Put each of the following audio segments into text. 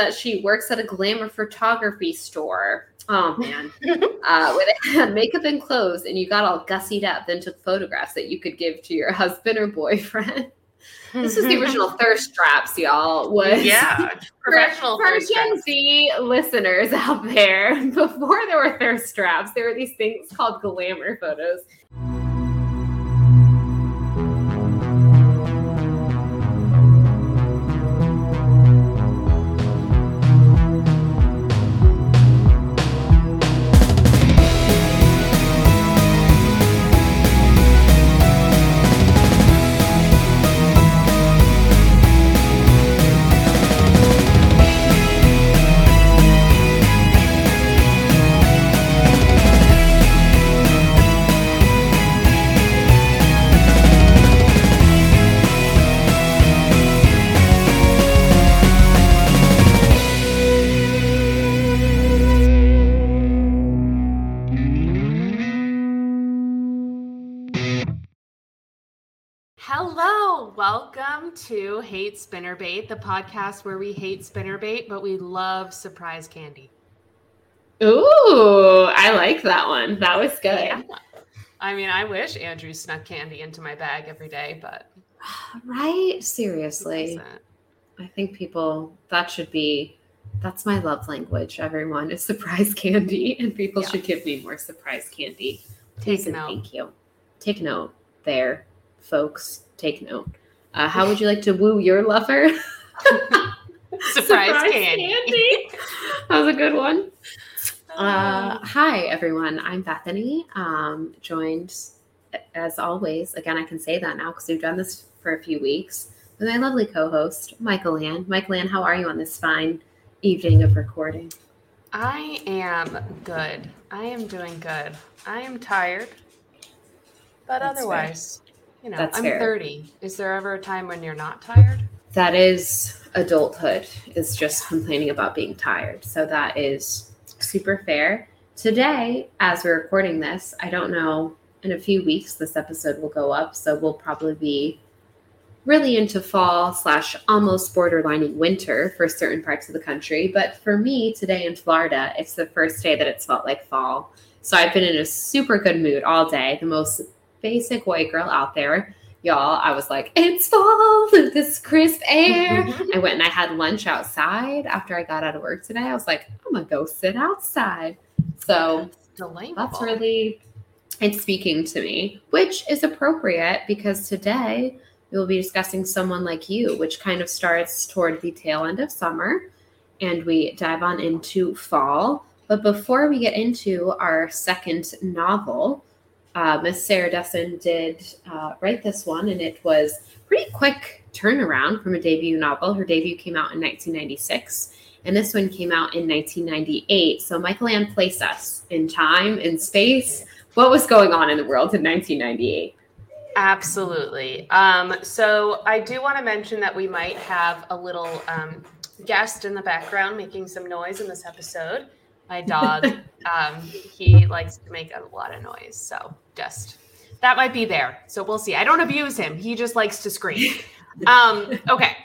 that she works at a glamour photography store. Oh man, uh, where they had makeup and clothes, and you got all gussied up, then took photographs that you could give to your husband or boyfriend. This is the original thirst traps, y'all. Was Yeah, professional for, for thirst Gen traps. Z listeners out there. Before there were thirst traps, there were these things called glamour photos. Welcome to Hate Spinnerbait, the podcast where we hate spinnerbait, but we love surprise candy. Ooh, I like that one. That was good. Yeah. I mean, I wish Andrew snuck candy into my bag every day, but Right? Seriously. I think people that should be that's my love language, everyone, is surprise candy. And people Yeah. should give me more surprise candy. Take note. thank you. Take note there, folks. Take note. Uh, how would you like to woo your lover? Surprise, candy. that was a good one. Uh, hi, everyone. I'm Bethany, um, joined as always. Again, I can say that now because we've done this for a few weeks with my lovely co host, Michael Ann. Michael Ann, how are you on this fine evening of recording? I am good. I am doing good. I am tired, but That's fair. otherwise, you know, That's I'm fair. 30. Is there ever a time when you're not tired? That is adulthood, is just complaining about being tired. So that is super fair. Today, as we're recording this, I don't know, in a few weeks, this episode will go up. So we'll probably be really into fall slash almost borderlining winter for certain parts of the country. But for me, today in Florida, it's the first day that it's felt like fall. So I've been in a super good mood all day, the most basic white girl out there. Y'all, I was like, it's fall, this crisp air. Mm-hmm. I went and I had lunch outside after I got out of work today. I was like, I'm gonna go sit outside. So That's that's really it's speaking to me, which is appropriate because today we will be discussing someone like you, which kind of starts toward the tail end of summer and we dive on into fall. But before we get into our second novel, uh, Miss Sarah Dessen did uh, write this one, and it was pretty quick turnaround from a debut novel. Her debut came out in 1996, and this one came out in 1998. So Michael Ann placed us in time and space. What was going on in the world in 1998? Absolutely. Um, so I do want to mention that we might have a little um, guest in the background making some noise in this episode. My dog, um, he likes to make a lot of noise. So just that might be there. So we'll see. I don't abuse him. He just likes to scream. Um, okay.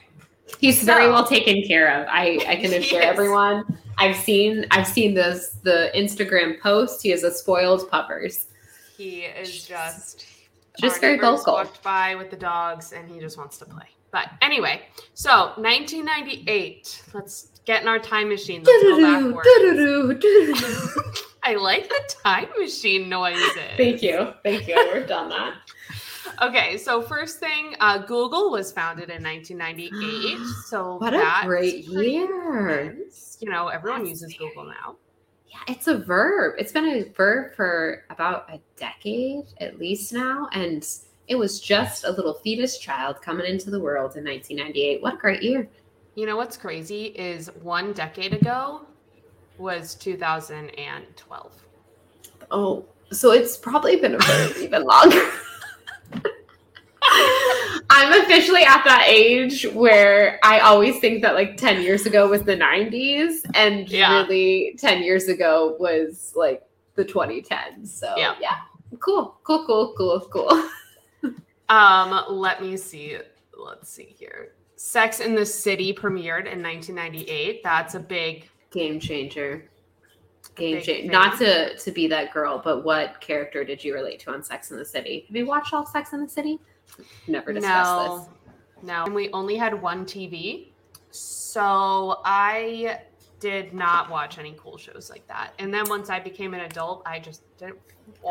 He's very well taken care of. I, I can assure is. everyone. I've seen I've seen this the Instagram post. He is a spoiled puppers. He is just Just very neighbors vocal. Walked by with the dogs, and he just wants to play. But anyway, so 1998. Let's get in our time machine. Let's go backwards. I like the time machine noises. Thank you. Thank you. We've done that. Okay, so first thing, uh, Google was founded in 1998. So What a great year. intense. You know, everyone That's uses Google now. Yeah, it's a verb. It's been a verb for about a decade at least now. And it was just a little fetus child coming into the world in 1998. What a great year. You know what's crazy is one decade ago was 2012. Oh, so it's probably been even longer. I'm officially at that age where I always think that like 10 years ago was the 90s and Yeah. really 10 years ago was like the 2010s. So Yeah. yeah. Cool, cool, cool, cool, cool. Um, let me see. Let's see here. Sex in the City premiered in 1998. That's a big game changer. Game changer. Not to to be that girl, but what character did you relate to on Sex in the City? Have you watched all Sex in the City? Never discussed no, no. And we only had one TV, so I did not watch any cool shows like that. And then once I became an adult, I just didn't.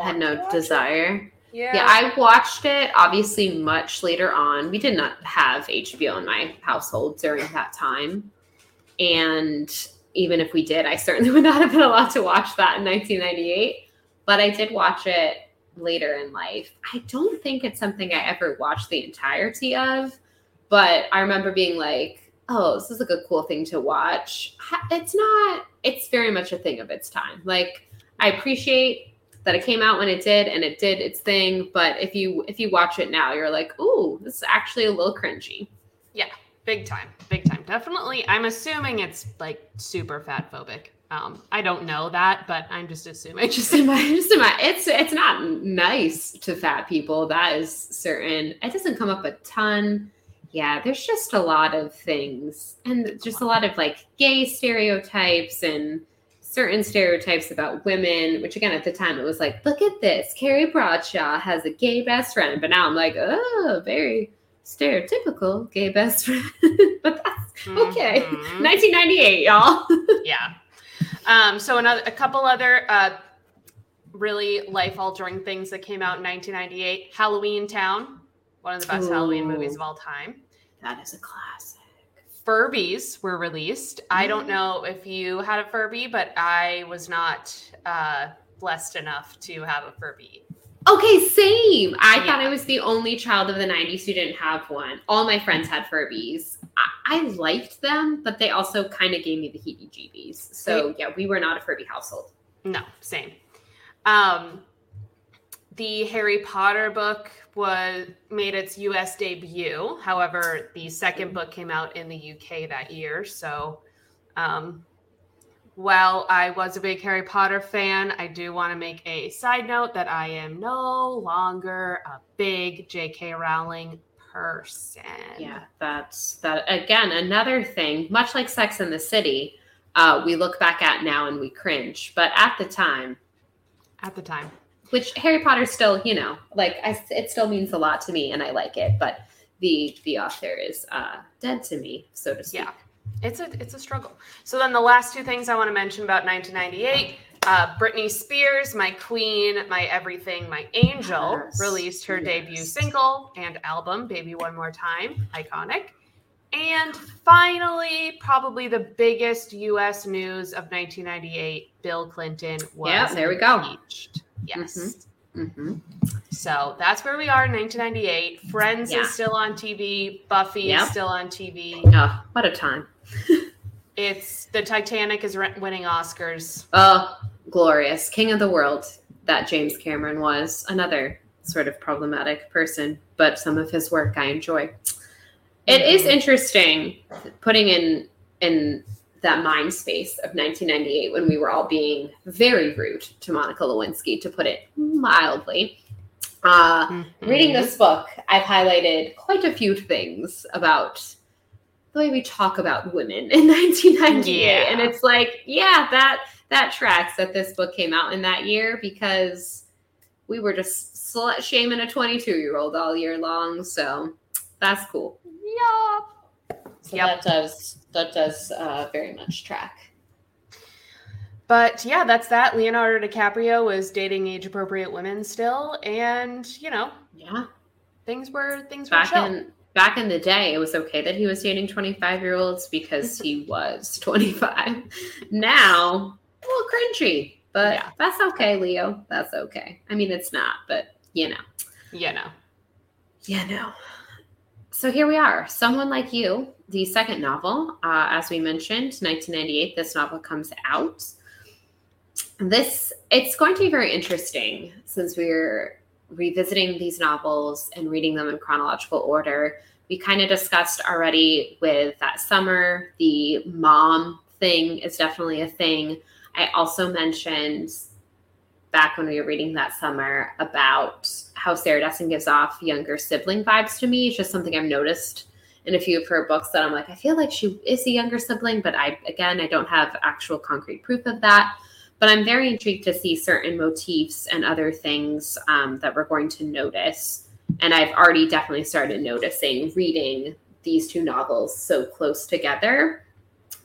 Had no desire. it. Yeah. Yeah, I watched it obviously much later on. We did not have HBO in my household during that time. And even if we did, I certainly would not have been allowed to watch that in 1998. But I did watch it later in life. I don't think it's something I ever watched the entirety of, but I remember being like, oh, this is like a cool thing to watch. It's not, it's very much a thing of its time. Like, I appreciate that it came out when it did and it did its thing but if you if you watch it now you're like ooh this is actually a little cringy Yeah, big time, big time. Definitely. I'm assuming it's like super fat phobic. Um, I don't know that, but I'm just assuming. just in my just in my it's it's not nice to fat people that is certain it doesn't come up a ton yeah there's just a lot of things and just a lot of like gay stereotypes and certain stereotypes about women which again at the time it was like look at this carrie bradshaw has a gay best friend but now i'm like oh very stereotypical gay best friend but that's okay Mhm. 1998 y'all yeah. Um, so another a couple other uh, really life altering things that came out in 1998. Halloween Town, one of the best Halloween movies of all time. that is a classic Furbies were released. I don't know if you had a Furby, but I was not uh, blessed enough to have a Furby. Okay, same. I thought I was the only child of the 90s who didn't have one. All my friends had Furbies. I, I liked them, but they also kind of gave me the heebie jeebies. So, yeah, we were not a Furby household. No, same. Um, the Harry Potter book was made its U.S. debut. However, the second book came out in the U.K. that year. So, um, while I was a big Harry Potter fan, I do want to make a side note that I am no longer a big J.K. Rowling person. Yeah, that's that. Again, another thing, much like Sex in the City, uh, we look back at now and we cringe. But at the time, At the time, which Harry Potter still, you know, like I, it still means a lot to me and I like it. But the the author is uh, dead to me, so to speak. Yeah. it's a it's a struggle. So then the last two things I want to mention about 1998, uh, Britney Spears, my queen, my everything, my angel, Yes, released her debut single and album, "Baby One More Time," iconic. And finally, probably the biggest U.S. news of 1998, Bill Clinton was Yeah, there we go. impeached. Yes. hmm So that's where we are in 1998. Friends Yeah. is still on TV. Buffy Yep. is still on TV. Oh, what a time. It's the Titanic is re- winning Oscars. Oh, glorious. King of the world that James Cameron was. Another sort of problematic person, but some of his work I enjoy. It is Mhm. interesting putting in in that mind space of 1998 when we were all being very rude to Monica Lewinsky, to put it mildly. Uh, Mhm. reading this book, I've highlighted quite a few things about the way we talk about women in 1998, Yeah. and it's like, yeah, that that tracks that this book came out in that year because we were just slut shaming a 22 year old all year long. So that's cool. Yup. So Yep. that does that does uh, very much track. But yeah, that's that. Leonardo DiCaprio was dating age appropriate women still, and you know Yeah, things were things were back chill. in back in the day, it was okay that he was dating 25 year olds because he was 25. Now, a little cringy, but Yeah. that's okay, Leo. That's okay. I mean, it's not, but you know. you know. Yeah, no. So here we are. Someone Like You, the second novel. Uh, as we mentioned, 1998, this novel comes out. This, it's going to be very interesting since we're revisiting these novels and reading them in chronological order. We kind of discussed already with that summer, the mom thing is definitely a thing. I also mentioned back when we were reading that summer about how Sarah Dessen gives off younger sibling vibes to me. It's just something I've noticed in a few of her books that I'm like, I feel like she is a younger sibling, but I, again, I don't have actual concrete proof of that. But I'm very intrigued to see certain motifs and other things um, that we're going to notice. And I've already definitely started noticing reading these two novels so close together.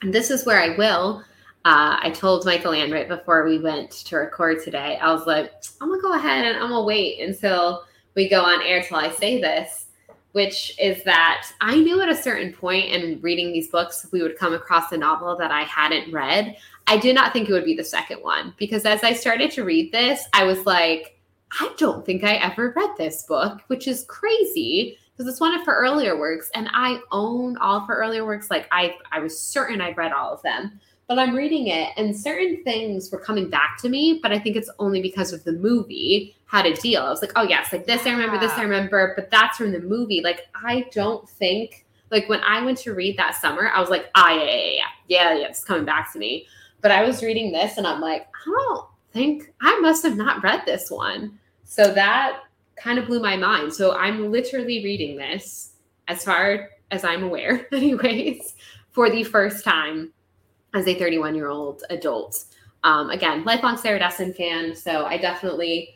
And this is where I will. Uh, I told Michael Ann right before we went to record today, I was like, I'm going to go ahead and I'm going to wait until we go on air till I say this, which is that I knew at a certain point in reading these books, we would come across a novel that I hadn't read. I did not think it would be the second one because as I started to read this, I was like, I don't think I ever read this book, which is crazy because it's one of her earlier works and I own all of her earlier works. Like I I was certain I'd read all of them. But I'm reading it and certain things were coming back to me, but I think it's only because of the movie how to deal. I was like, oh yes, like this I remember, this I remember, but that's from the movie. Like I don't think like when I went to read that summer, I was like, ah yeah, yeah, yeah, yeah, yeah, it's coming back to me. But I was reading this and I'm like, I don't think I must have not read this one. So that kind of blew my mind. So I'm literally reading this as far as I'm aware, anyways, for the first time as a 31 year old adult. Um, again, lifelong Sarah Dessen fan. So I definitely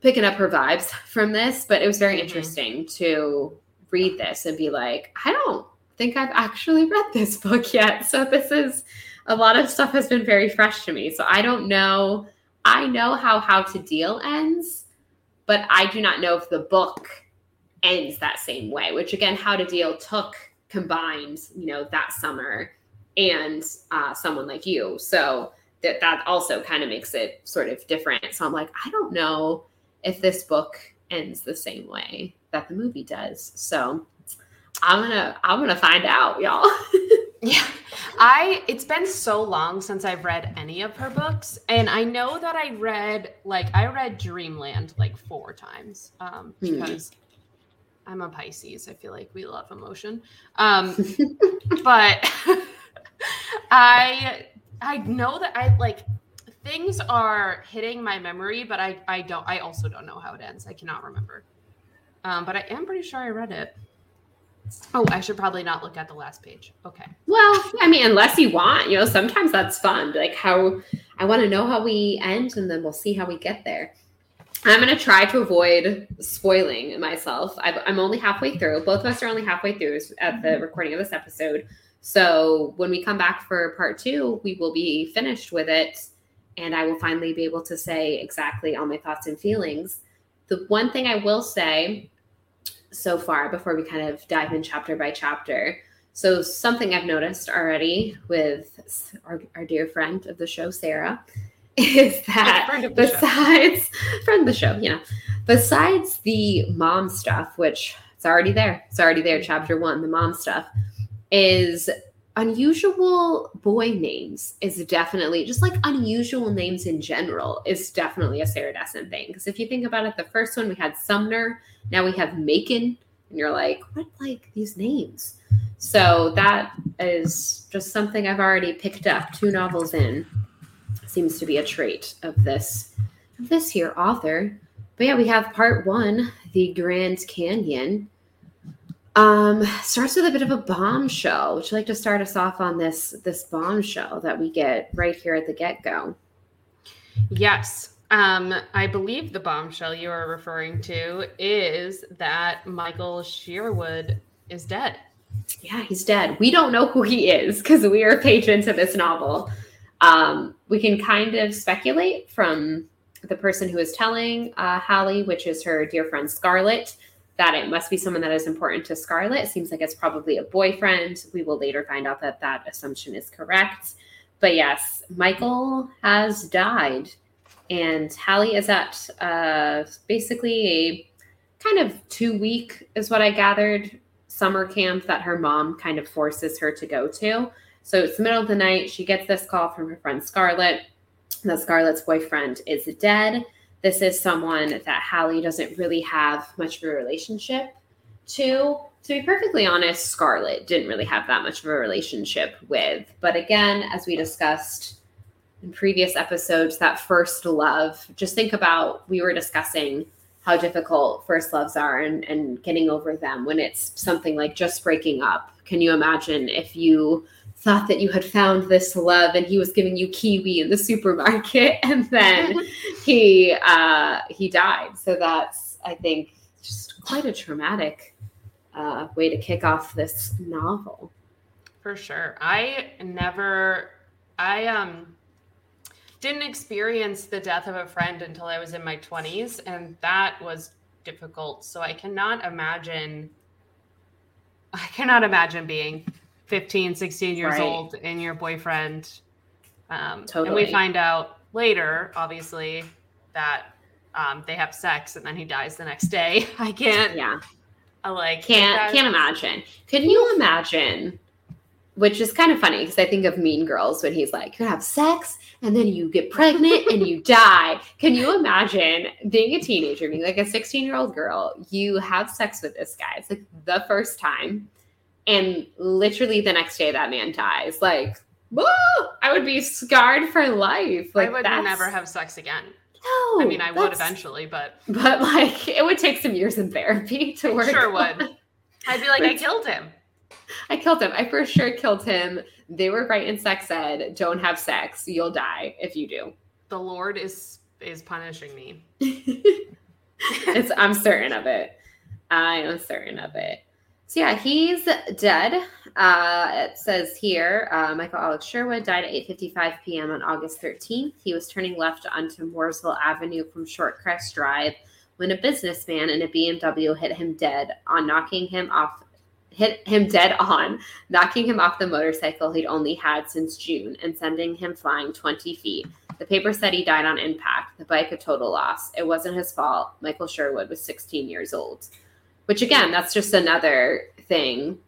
picking up her vibes from this, but it was very mm-hmm. interesting to read this and be like, I don't think I've actually read this book yet. So this is a lot of stuff has been very fresh to me. So I don't know. I know how How to Deal ends, but I do not know if the book ends that same way, which again, How to Deal took combined, you know, that summer and uh, someone like you. So that that also kind of makes it sort of different. So I'm like, I don't know if this book ends the same way that the movie does. So I'm gonna I'm gonna find out, y'all. yeah. I it's been so long since I've read any of her books, and I know that I read like I read Dreamland like four times um, hmm. because I'm a Pisces. I feel like we love emotion, um, but I I know that I like things are hitting my memory, but I I don't I also don't know how it ends. I cannot remember, um, but I am pretty sure I read it. Oh, I should probably not look at the last page. Okay. Well, I mean, unless you want, you know, sometimes that's fun. Like how I want to know how we end and then we'll see how we get there. I'm going to try to avoid spoiling myself. i am only halfway through. Both of us are only halfway through at the recording of this episode. So when we come back for part two, we will be finished with it. And I will finally be able to say exactly all my thoughts and feelings. The one thing I will say so far before we kind of dive in chapter by chapter. So, something I've noticed already with our, our dear friend of the show, Sarah, is that besides show. friend of the show, you know, besides the mom stuff, which it's already there, it's already there, chapter one, the mom stuff, is unusual boy names is definitely just like unusual names in general is definitely a Sarah Dessen thing. Because if you think about it, the first one we had Sumner, now we have Macon, and you're like, what like these names? So that is just something I've already picked up. Two novels in seems to be a trait of this of this here author. But yeah, we have part one, the Grand Canyon um, starts with a bit of a bombshell. Would you like to start us off on this this bombshell that we get right here at the get go? Yes. Um, I believe the bombshell you are referring to is that Michael Sherwood is dead. Yeah, he's dead. We don't know who he is because we are patrons of this novel. Um, we can kind of speculate from the person who is telling uh, Halley, which is her dear friend Scarlett, that it must be someone that is important to Scarlett. It seems like it's probably a boyfriend. We will later find out that that assumption is correct. But yes, Michael has died, and Halley is at uh, basically a kind of two week, is what I gathered, summer camp that her mom kind of forces her to go to. So it's the middle of the night. She gets this call from her friend Scarlett that Scarlett's boyfriend is dead this is someone that Halley doesn't really have much of a relationship to. To be perfectly honest, Scarlett didn't really have that much of a relationship with. But again, as we discussed in previous episodes, that first love, just think about we were discussing how difficult first loves are and, and getting over them when it's something like just breaking up. Can you imagine if you thought that you had found this love and he was giving you kiwi in the supermarket and then he uh, he died? So that's I think just quite a traumatic uh, way to kick off this novel. For sure. I never, I um didn't experience the death of a friend until I was in my 20s, and that was difficult. So I cannot imagine, I cannot imagine being 15, 16 years right. old and your boyfriend. Um, totally. And we find out later, obviously, that um, they have sex and then he dies the next day. I can't. Yeah. I like can't can't imagine. Can you imagine? Which is kind of funny because I think of Mean Girls when he's like, you have sex and then you get pregnant and you die. Can you imagine being a teenager, being like a 16 year old girl? You have sex with this guy. It's like the first time. And literally the next day that man dies. Like, whoa, I would be scarred for life. Like, I would never have sex again. No, I mean I would eventually, but but like it would take some years in therapy to work. Sure would. I'd be like, I killed him. I killed him. I for sure killed him. They were right in sex ed. Don't have sex. You'll die if you do. The Lord is is punishing me. it's, I'm certain of it. I am certain of it. So yeah, he's dead. Uh, it says here, uh, Michael Alex Sherwood died at 8:55 p.m. on August 13th. He was turning left onto Mooresville Avenue from Shortcrest Drive when a businessman in a BMW hit him dead on knocking him off hit him dead on, knocking him off the motorcycle he'd only had since June and sending him flying 20 feet. The paper said he died on impact, the bike a total loss. It wasn't his fault. Michael Sherwood was 16 years old. Which again, that's just another thing.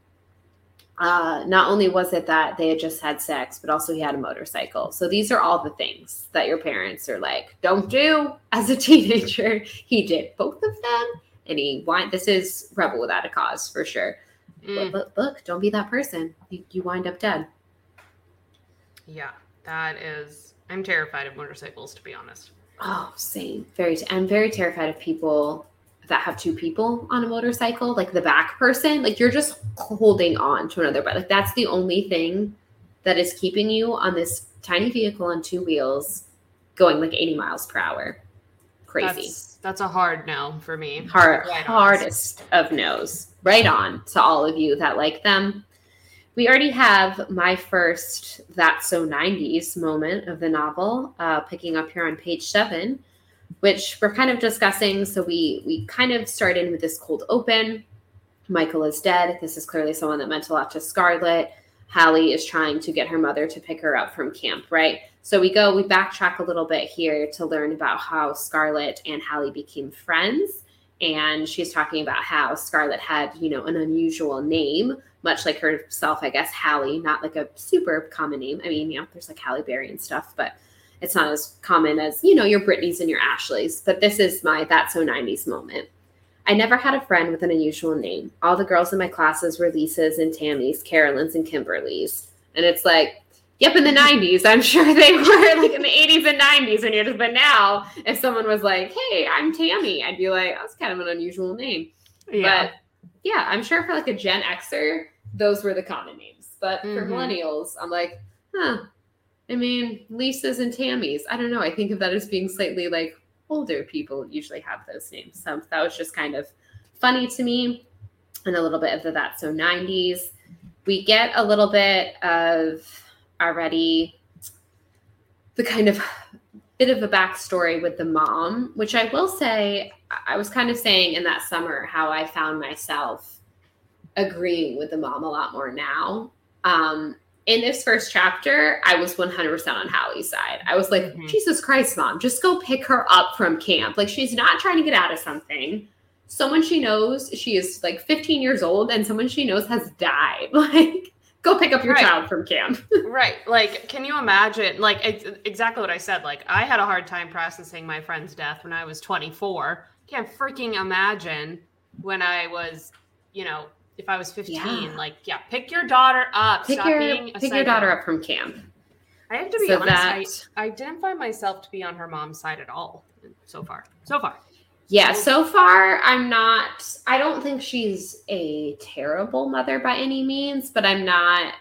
Uh, not only was it that they had just had sex, but also he had a motorcycle. So these are all the things that your parents are like, don't do as a teenager. He did both of them, and he wind. This is rebel without a cause for sure. Mm. But, but look, don't be that person. You, you wind up dead. Yeah, that is. I'm terrified of motorcycles, to be honest. Oh, same. Very. T- I'm very terrified of people that have two people on a motorcycle, like the back person, like you're just holding on to another bike. Like that's the only thing that is keeping you on this tiny vehicle on two wheels going like 80 miles per hour. Crazy. That's, that's a hard no for me. Hard, right hardest of no's. Right on to all of you that like them. We already have my first That's So 90s moment of the novel, uh, picking up here on page seven which we're kind of discussing. So we we kind of start in with this cold open. Michael is dead. This is clearly someone that meant a lot to Scarlett. Halley is trying to get her mother to pick her up from camp, right? So we go, we backtrack a little bit here to learn about how Scarlett and Halley became friends. And she's talking about how Scarlett had, you know, an unusual name, much like herself, I guess, Halley, not like a super common name. I mean, you know, there's like Halle Berry and stuff, but it's not as common as, you know, your Britneys and your Ashleys, but this is my That's So 90s moment. I never had a friend with an unusual name. All the girls in my classes were Lisa's and Tammy's, Carolyn's and Kimberly's. And it's like, yep, in the 90s, I'm sure they were like in the 80s and 90s. And you're just, but now, if someone was like, hey, I'm Tammy, I'd be like, that's kind of an unusual name. Yeah. But yeah, I'm sure for like a Gen Xer, those were the common names. But mm-hmm. for millennials, I'm like, huh, I mean, Lisa's and Tammy's. I don't know. I think of that as being slightly like older people usually have those names. So that was just kind of funny to me. And a little bit of the That So 90s. We get a little bit of already the kind of bit of a backstory with the mom, which I will say, I was kind of saying in that summer how I found myself agreeing with the mom a lot more now. Um, in this first chapter, I was 100% on Halley's side. I was like, mm-hmm. Jesus Christ, mom, just go pick her up from camp. Like, she's not trying to get out of something. Someone she knows, she is like 15 years old, and someone she knows has died. Like, go pick up your right. child from camp. right. Like, can you imagine? Like, exactly what I said. Like, I had a hard time processing my friend's death when I was 24. Can't freaking imagine when I was, you know, if I was 15, yeah. like, yeah, pick your daughter up. Pick, your, pick your daughter up from camp. I have to be so honest, that... I, I didn't find myself to be on her mom's side at all so far. So far. Yeah, so far I'm not I don't think she's a terrible mother by any means, but I'm not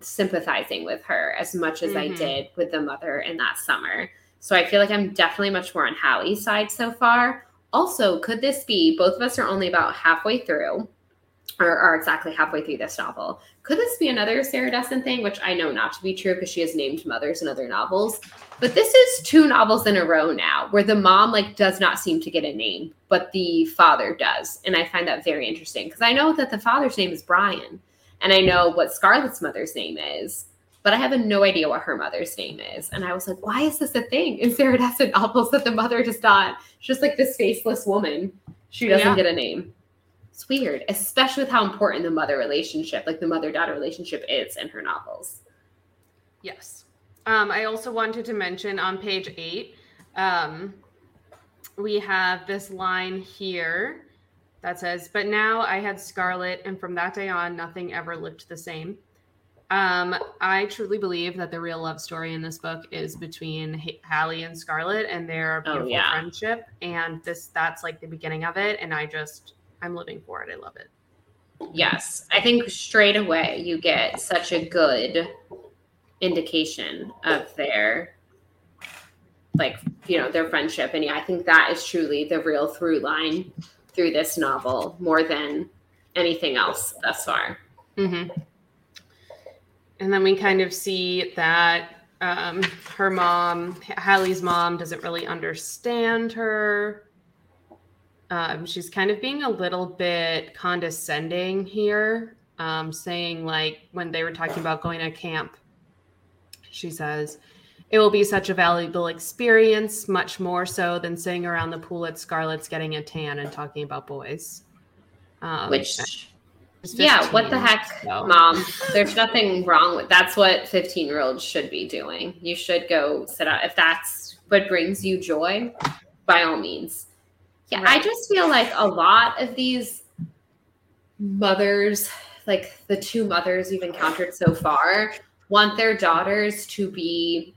sympathizing with her as much as mm-hmm. I did with the mother in that summer. So I feel like I'm definitely much more on Halley's side so far. Also, could this be both of us are only about halfway through? Or are exactly halfway through this novel. Could this be another Sarah Dessen thing, which I know not to be true because she has named mothers in other novels? But this is two novels in a row now where the mom like does not seem to get a name, but the father does, and I find that very interesting because I know that the father's name is Brian, and I know what Scarlett's mother's name is, but I have no idea what her mother's name is. And I was like, why is this a thing in Sarah Dessen novels that the mother does not? She's just like this faceless woman. She doesn't yeah. get a name. It's weird, especially with how important the mother relationship, like the mother daughter relationship, is in her novels. Yes. Um, I also wanted to mention on page eight, um, we have this line here that says, But now I had Scarlett, and from that day on, nothing ever looked the same. Um, I truly believe that the real love story in this book is between H- Halley and Scarlett and their oh, beautiful oh, yeah. friendship. And this that's like the beginning of it. And I just I'm living for it. I love it. Yes. I think straight away you get such a good indication of their like, you know, their friendship. And yeah, I think that is truly the real through line through this novel more than anything else thus far. Mm-hmm. And then we kind of see that um, her mom, Halley's mom, doesn't really understand her um, she's kind of being a little bit condescending here, um, saying like when they were talking about going to camp, she says, "It will be such a valuable experience, much more so than sitting around the pool at Scarlett's getting a tan and talking about boys." Um, Which, 15, yeah, what the heck, so. mom? There's nothing wrong with that's what 15 year olds should be doing. You should go sit out if that's what brings you joy. By all means yeah, right. I just feel like a lot of these mothers, like the two mothers we've encountered so far, want their daughters to be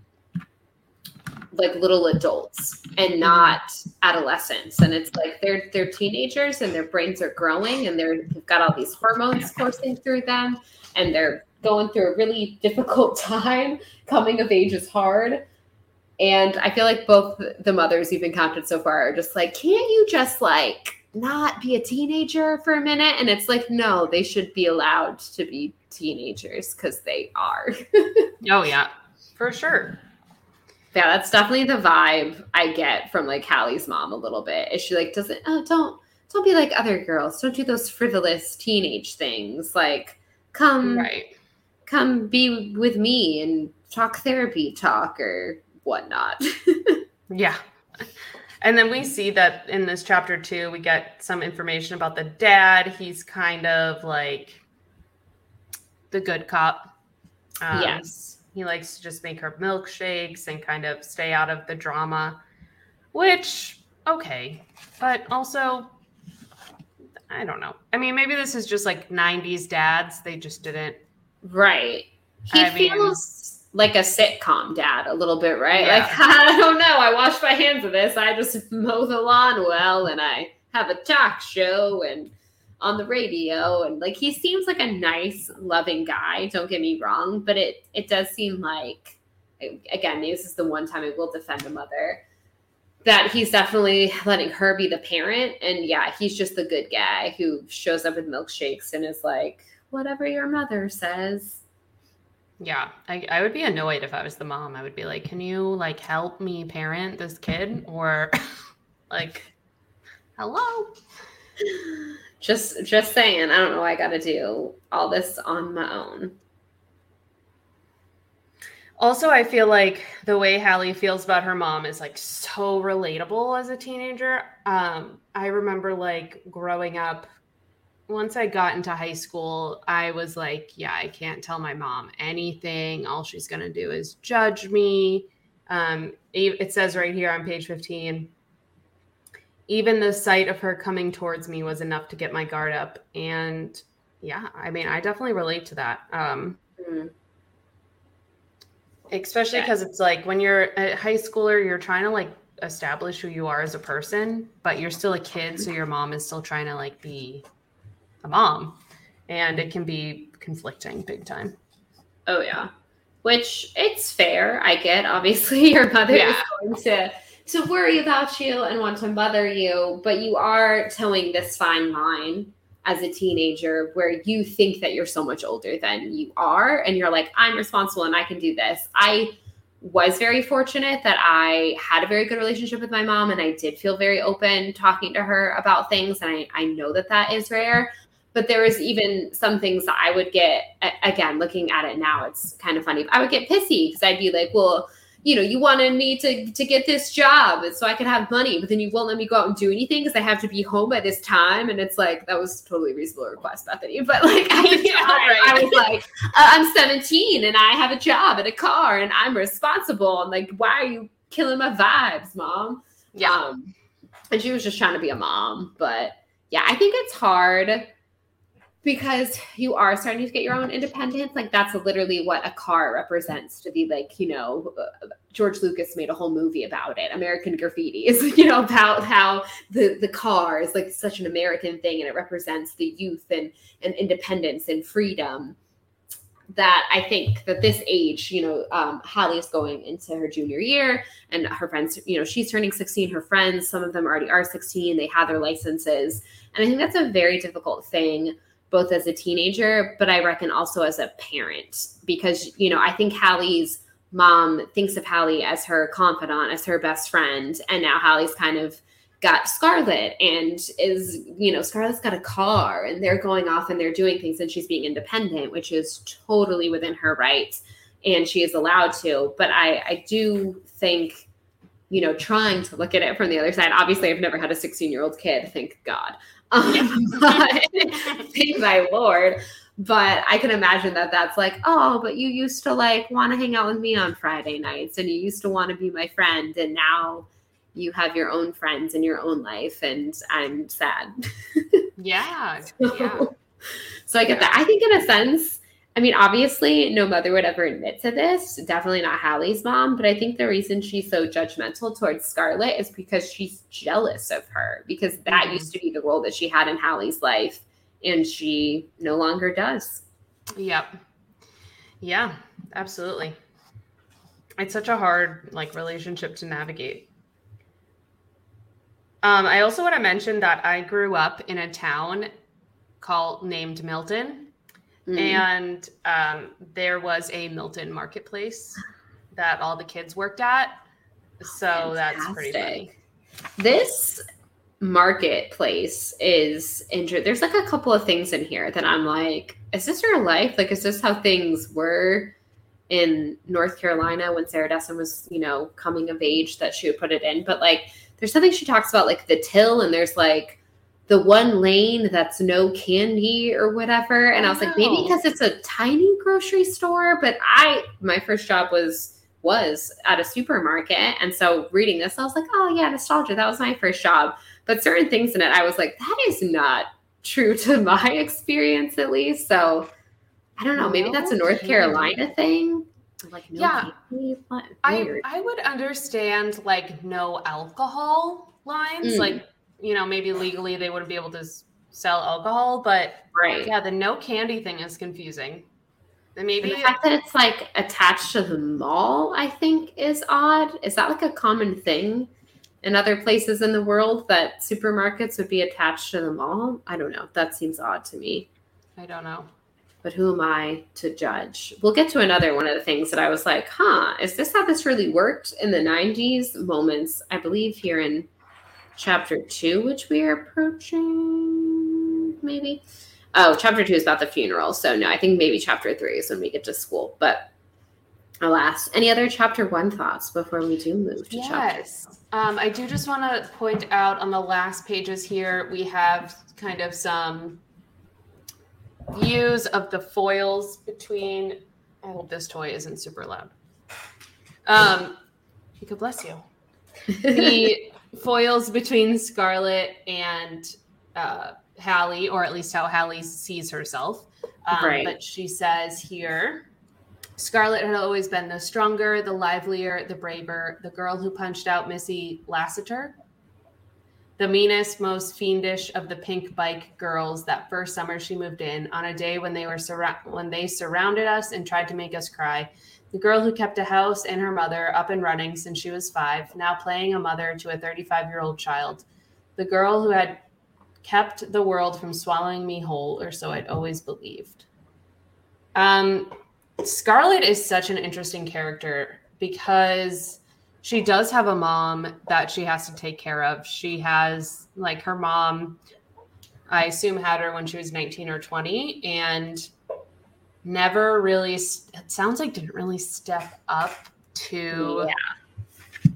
like little adults and mm-hmm. not adolescents and it's like they're they're teenagers and their brains are growing and they're they've got all these hormones coursing through them and they're going through a really difficult time coming of age is hard and I feel like both the mothers you've encountered so far are just like, can't you just like not be a teenager for a minute? And it's like, no, they should be allowed to be teenagers because they are. oh, yeah, for sure. Yeah, that's definitely the vibe I get from like Halley's mom a little bit. Is she like, doesn't, oh, don't, don't be like other girls. Don't do those frivolous teenage things. Like, come, right. come be with me and talk therapy talk or whatnot. yeah. And then we see that in this chapter too, we get some information about the dad. He's kind of like the good cop. Um, yes. He likes to just make her milkshakes and kind of stay out of the drama, which, okay. But also, I don't know. I mean, maybe this is just like 90s dads. They just didn't. Right. He I feels like a sitcom dad a little bit, right? Yeah. Like, I don't know. I wash my hands of this. I just mow the lawn well and I have a talk show and on the radio and like he seems like a nice loving guy don't get me wrong but it it does seem like again this is the one time i will defend a mother that he's definitely letting her be the parent and yeah he's just the good guy who shows up with milkshakes and is like whatever your mother says yeah, I, I would be annoyed if I was the mom. I would be like, can you like help me parent this kid? Or like, hello? Just just saying, I don't know I gotta do all this on my own. Also, I feel like the way Halley feels about her mom is like so relatable as a teenager. Um, I remember like growing up once I got into high school, I was like, yeah, I can't tell my mom anything. All she's going to do is judge me. Um, it says right here on page 15 even the sight of her coming towards me was enough to get my guard up. And yeah, I mean, I definitely relate to that. Um, mm-hmm. Especially because it's like when you're a high schooler, you're trying to like establish who you are as a person, but you're still a kid, so your mom is still trying to like be a mom, and it can be conflicting big time. Oh yeah, which it's fair. I get. Obviously, your mother yeah. is going to to worry about you and want to mother you, but you are towing this fine line as a teenager where you think that you're so much older than you are and you're like I'm responsible and I can do this. I was very fortunate that I had a very good relationship with my mom and I did feel very open talking to her about things. And I, I know that that is rare. But there was even some things that I would get, again, looking at it now, it's kind of funny. I would get pissy because I'd be like, well, you know, you wanted me to to get this job so I could have money, but then you won't let me go out and do anything because I have to be home by this time. And it's like that was totally reasonable request, Bethany. But like at the time, right. I was like, uh, I'm 17 and I have a job and a car and I'm responsible. And like, why are you killing my vibes, mom? Yeah. Um, and she was just trying to be a mom, but yeah, I think it's hard because you are starting to get your own independence like that's literally what a car represents to be like you know george lucas made a whole movie about it american graffiti is you know about how the the car is like such an american thing and it represents the youth and and independence and freedom that I think that this age, you know, um, is going into her junior year and her friends, you know, she's turning 16. Her friends, some of them already are 16, they have their licenses. And I think that's a very difficult thing both as a teenager, but I reckon also as a parent, because, you know, I think Halley's mom thinks of Halley as her confidant, as her best friend. And now Halley's kind of got Scarlett and is, you know, Scarlett's got a car and they're going off and they're doing things and she's being independent, which is totally within her rights and she is allowed to. But I, I do think, you know, trying to look at it from the other side. Obviously, I've never had a 16 year old kid, thank God. Um, but, thank my Lord. But I can imagine that that's like, oh, but you used to like want to hang out with me on Friday nights and you used to want to be my friend. And now you have your own friends in your own life. And I'm sad. Yeah. so, yeah. So I get that. I think, in a sense, I mean, obviously, no mother would ever admit to this. Definitely not Halley's mom. But I think the reason she's so judgmental towards Scarlett is because she's jealous of her, because that mm-hmm. used to be the role that she had in Halley's life, and she no longer does. Yep. Yeah, absolutely. It's such a hard like relationship to navigate. Um, I also want to mention that I grew up in a town called named Milton Mm. And um, there was a Milton marketplace that all the kids worked at. So Fantastic. that's pretty funny. This marketplace is interesting. There's like a couple of things in here that I'm like, is this real life? Like, is this how things were in North Carolina when Sarah Dessen was, you know, coming of age that she would put it in? But like, there's something she talks about, like the till, and there's like the one lane that's no candy or whatever. And I, was like, maybe because it's a tiny grocery store. But I, my first job was was at a supermarket, and so reading this, I was like, oh yeah, nostalgia. That was my first job. But certain things in it, I was like, that is not true to my experience, at least. So I don't know. Maybe no that's a North candy. Carolina thing. Like no yeah, I I would understand like no alcohol lines, mm. like you know, maybe legally they wouldn't be able to sell alcohol, but right. yeah, the no candy thing is confusing. And maybe and the fact that it's like attached to the mall, I think, is odd. Is that like a common thing in other places in the world that supermarkets would be attached to the mall? I don't know. That seems odd to me. I don't know. But who am I to judge? We'll get to another one of the things that I was like, huh, is this how this really worked in the 90s? Moments, I believe, here in chapter two, which we are approaching, maybe. Oh, chapter two is about the funeral. So, no, I think maybe chapter three is when we get to school. But alas, any other chapter one thoughts before we do move to yes. chapter? Um, I do just want to point out on the last pages here, we have kind of some views of the foils between. I hope this toy isn't super loud. Um, God bless you. The foils between Scarlet and uh, Halley, or at least how Halley sees herself. Um, right. But she says here, Scarlet had always been the stronger, the livelier, the braver, the girl who punched out Missy Lassiter, the meanest, most fiendish of the pink bike girls that first summer she moved in on a day when they were surra- when they surrounded us and tried to make us cry. The girl who kept a house and her mother up and running since she was five, now playing a mother to a 35 year old child. The girl who had kept the world from swallowing me whole, or so I'd always believed. Um, Scarlett is such an interesting character because she does have a mom that she has to take care of. She has, like, her mom, I assume, had her when she was 19 or 20, and never really, it sounds like didn't really step up to Yeah.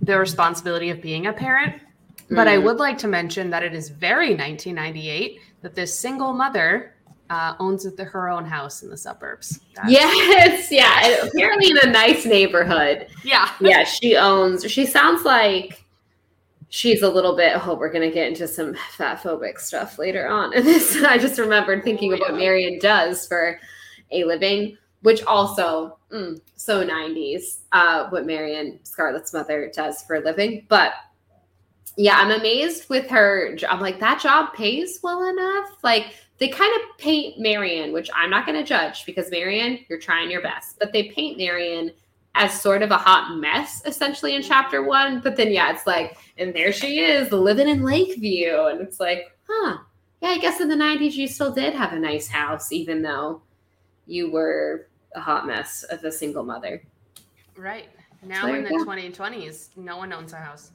the responsibility of being a parent. But I Mm. would like to mention that it is very 1998 that this single mother uh, owns the, her own house in the suburbs. That's- Yes, yeah. Apparently in a nice neighborhood. Yeah. Yeah, she owns. She sounds like she's a little bit. Oh, we're gonna get into some fat phobic stuff later on. And this, I just remembered thinking Oh, of what. Marion does for a living, which also mm, so '90s. Uh, what Marion Scarlett's mother does for a living, but. Yeah, I'm amazed with her. I'm like, that job pays well enough. Like, they kind of paint Marion, which I'm not going to judge because Marion, you're trying your best, but they paint Marion as sort of a hot mess essentially in chapter one. But then, yeah, it's like, and there she is living in Lakeview. And it's like, huh, yeah, I guess in the 90s you still did have a nice house, even though you were a hot mess of a single mother. Right. Now There in the go. 2020s, no one owns a house.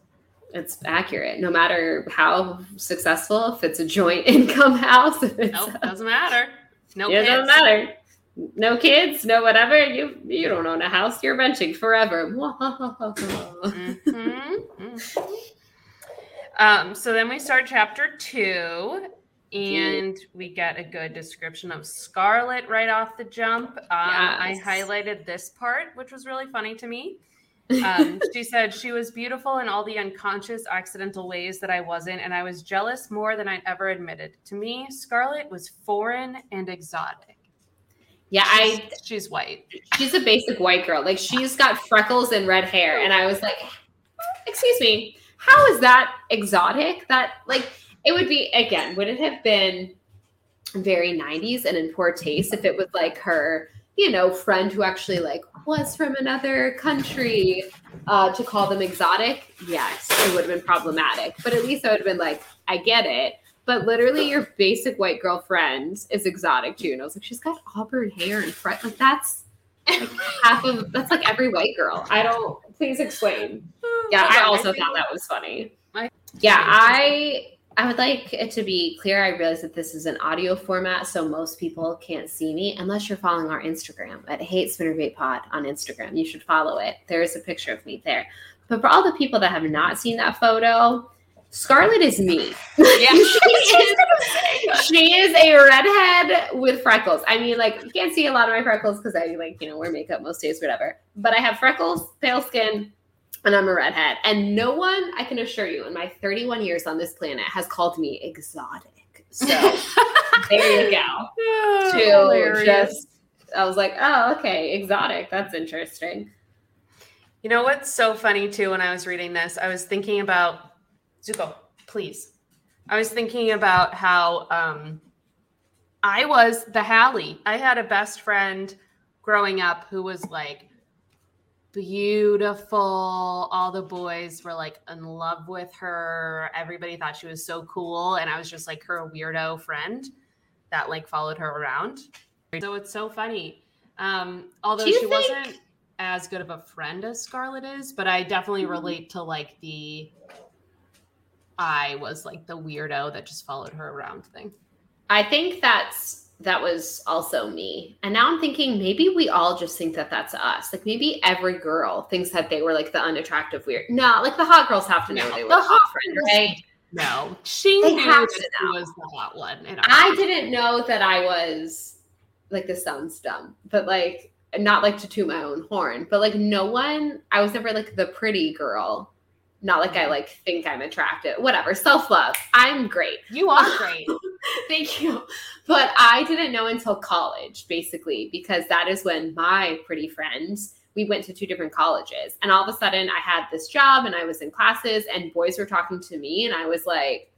It's accurate, no matter how successful, if it's a joint income house, if it's Nope, doesn't matter. No it kids. doesn't matter. No kids, no whatever. You you don't own a house. You're renting forever. Mhm, mhm. Um, so then we start chapter two, and we get a good description of Scarlet right off the jump. Um, I highlighted this part, which was really funny to me. Um, she said she was beautiful in all the unconscious, accidental ways that I wasn't, and I was jealous more than I'd ever admitted. To me, Scarlet was foreign and exotic. yeah, I She's- she's white. she's a basic white girl. Like she's got freckles and red hair, and I was like, excuse me, how is that exotic? That like it would be again. Would it have been very '90s and in poor taste if it was like her, you know, friend who actually like was from another country uh, to call them exotic? Yes, it would have been problematic. But at least I would have been like, I get it. But literally, your basic white girl friend is exotic too. And I was like, she's got auburn hair and fret. Like that's like half of that's like every white girl. I don't. Please explain. Yeah, I also thought that was funny. Yeah, I I would like it to be clear. I realize that this is an audio format, so most people can't see me unless you're following our Instagram at Hate Spinnerbait Pod on Instagram. You should follow it. There is a picture of me there. But for all the people that have not seen that photo, Scarlett is me. Yeah. she, is, she is a redhead with freckles. I mean, like you can't see a lot of my freckles because I like you know wear makeup most days, whatever. But I have freckles, pale skin, and I'm a redhead. And no one, I can assure you, in my 31 years on this planet, has called me exotic. So there you go. To Hilarious. just, I was like, oh, okay, exotic. That's interesting. You know what's so funny too? When I was reading this, I was thinking about Zuko, please. I was thinking about how um, I was the Halley. I had a best friend growing up who was like beautiful. All the boys were like in love with her. Everybody thought she was so cool, and I was just like her weirdo friend that like followed her around. So it's so funny. Um, although she think- wasn't as good of a friend as Scarlett is, but I definitely Mm-hmm. relate to like the I was like the weirdo that just followed her around thing. I think that's that was also me. And now I'm thinking maybe we all just think that that's us. Like maybe every girl thinks that they were like the unattractive weird. No, like the hot girls have to know No, they were the hot hot friend, girls- right? No, she They knew that was the hot one. I didn't know that I was like this sounds dumb, but like not like to toot my own horn, but like no one, I was never like the pretty girl. Not like I mm-hmm. like think I'm attractive. Whatever. Self-love. I'm great. You are great. Thank you. But I didn't know until college, basically, because that is when my pretty friends we went to two different colleges. And all of a sudden I had this job and I was in classes and boys were talking to me and I was like,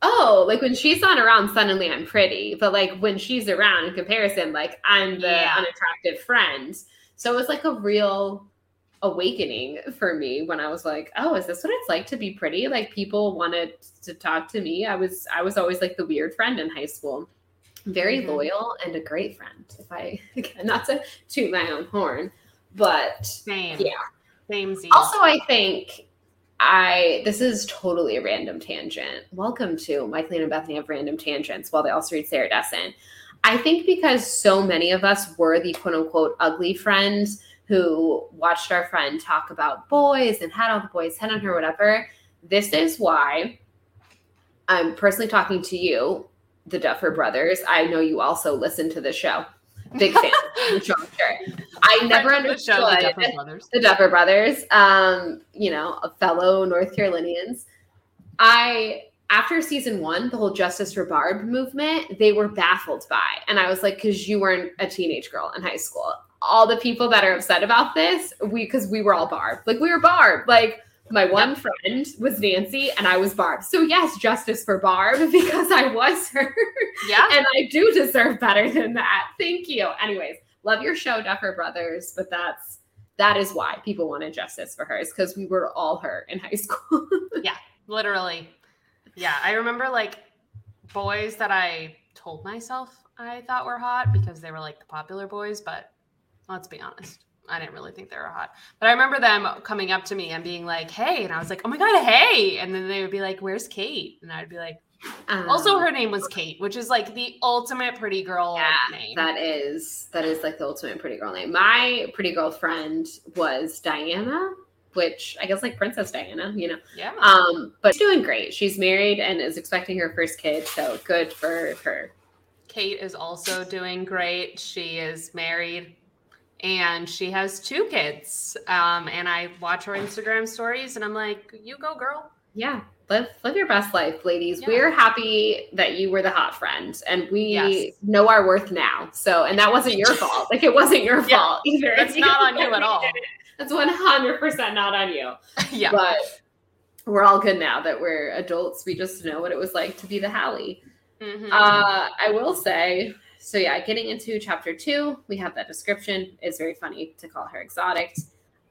oh, like when she's not around, suddenly I'm pretty. But like when she's around in comparison, like I'm the yeah. unattractive friend. So it was like a real awakening for me when I was like, oh, is this what it's like to be pretty? Like people wanted to talk to me. I was I was always like the weird friend in high school. Very mm-hmm. loyal and a great friend. If I again, not to toot my own horn, but same. Yeah. Same. Also, I think I this is totally a random tangent. Welcome to Michael and Bethany have random tangents while they also read Sarah Dessen. I think because so many of us were the quote unquote ugly friends who watched our friend talk about boys and had all the boys head on her, whatever. This is why I'm personally talking to you, the Duffer brothers. I know you also listen to the show. Big fan. sure. I never understood the, show, the, Duffer brothers. the Duffer brothers. Um, you know, a fellow North Carolinians. I after season one, the whole Justice for Barb movement, they were baffled by. And I was like, because you weren't a teenage girl in high school. All the people that are upset about this, we because we were all Barb. Like we were Barb. Like my one yep. friend was Nancy and I was Barb. So yes, justice for Barb because I was her. Yeah. and I do deserve better than that. Thank you. Anyways, love your show, Duffer Brothers, but that's that is why people wanted justice for her is because we were all her in high school. yeah, literally. Yeah. I remember like boys that I told myself I thought were hot because they were like the popular boys, but let's be honest. I didn't really think they were hot. But I remember them coming up to me and being like, hey. And I was like, oh my God, hey. And then they would be like, where's Kate? And I'd be like, um, also her name was Kate, which is like the ultimate pretty girl yeah, name. That is that is like the ultimate pretty girl name. My pretty girl friend was Diana, which I guess like Princess Diana, you know. Yeah. Um, but she's doing great. She's married and is expecting her first kid, so good for her. Kate is also doing great. She is married and she has two kids. Um, and I watch her Instagram stories, and I'm like, "You go, girl." Yeah, live live your best life, ladies. Yeah. We're happy that you were the hot friend, and we yes. know our worth now. So, and that wasn't your fault. Like it wasn't your yeah. fault either. It's not on you at all. That's one hundred percent not on you. yeah, but we're all good now that we're adults. We just know what it was like to be the Halley. Mm-hmm. Uh, I will say so yeah, getting into chapter two, we have that description. It's very funny to call her exotic.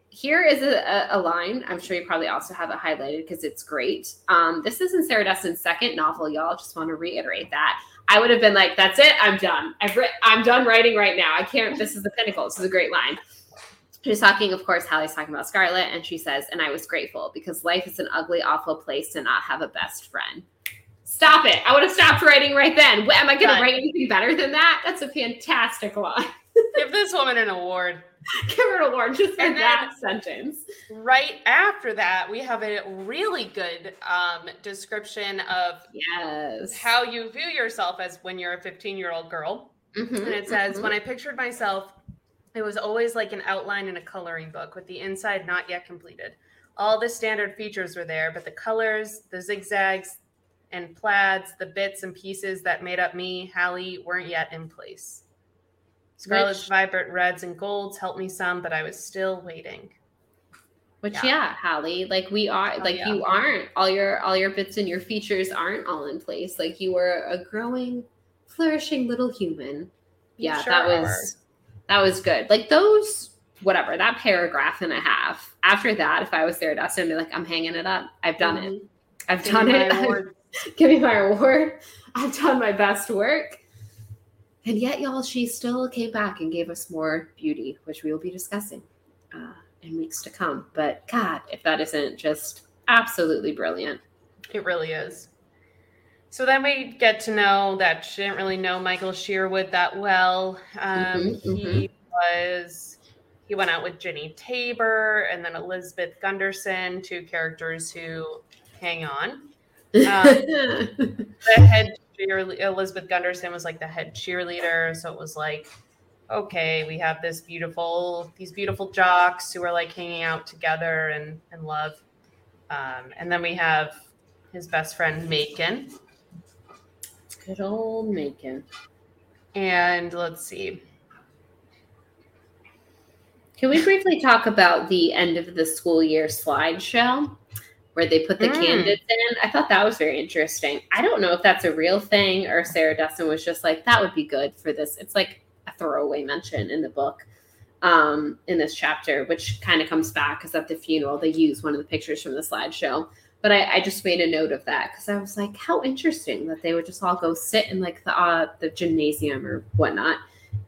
Here is a, a line. I'm sure you probably also have it highlighted because it's great. Um, this is in Sarah Dessen's second novel, y'all. Just want to reiterate that. I would have been like, "That's it. I'm done. I've ri- I'm done writing right now. I can't. This is the pinnacle. This is a great line." She's talking, of course, Halley's talking about Scarlet, and she says, "And I was grateful because life is an ugly, awful place to not have a best friend." Stop it. I would have stopped writing right then. Am I going to write anything better than that? That's a fantastic line. Give this woman an award. Give her an award just for that sentence. Right after that, we have a really good um, description of yes how you view yourself as when you're a 15 year old girl. Mm-hmm, and it says, mm-hmm. When I pictured myself, it was always like an outline in a coloring book with the inside not yet completed. All the standard features were there, but the colors, the zigzags, and plaids, the bits and pieces that made up me, Halley, weren't yet in place. Scarlet's Which, vibrant reds and golds helped me some, but I was still waiting. Which yeah, yeah Halley, like we are, oh, like yeah. you aren't all your all your bits and your features aren't all in place. Like you were a growing, flourishing little human. You yeah, sure that was are. that was good. Like those whatever that paragraph and a half. After that, if I was there, Dessen, I'd be like, I'm hanging it up. I've done mm-hmm. it. I've done it. give me my award. I've done my best work. And yet, y'all, she still came back and gave us more beauty, which we will be discussing uh, in weeks to come. But God, if that isn't just absolutely brilliant. It really is. So then we get to know that she didn't really know Michael Sherwood that well. Um, mm-hmm, he mm-hmm. was he went out with Ginny Tabor and then Elizabeth Gunderson, two characters who hang on. Um, the head cheerleader, Elizabeth Gunderson was like the head cheerleader. So it was like, okay, we have this beautiful, these beautiful jocks who are like hanging out together and, and love. Um, and then we have his best friend, Macon. Good old Macon. And let's see. Can we briefly talk about the end of the school year slideshow where they put the Mm. candidates in? I thought that was very interesting. I don't know if that's a real thing or Sarah Dessen was just like, that would be good for this. It's like a throwaway mention in the book um, in this chapter, which kind of comes back because at the funeral they use one of the pictures from the slideshow. But I, I just made a note of that because I was like, how interesting that they would just all go sit in like the uh, the gymnasium or whatnot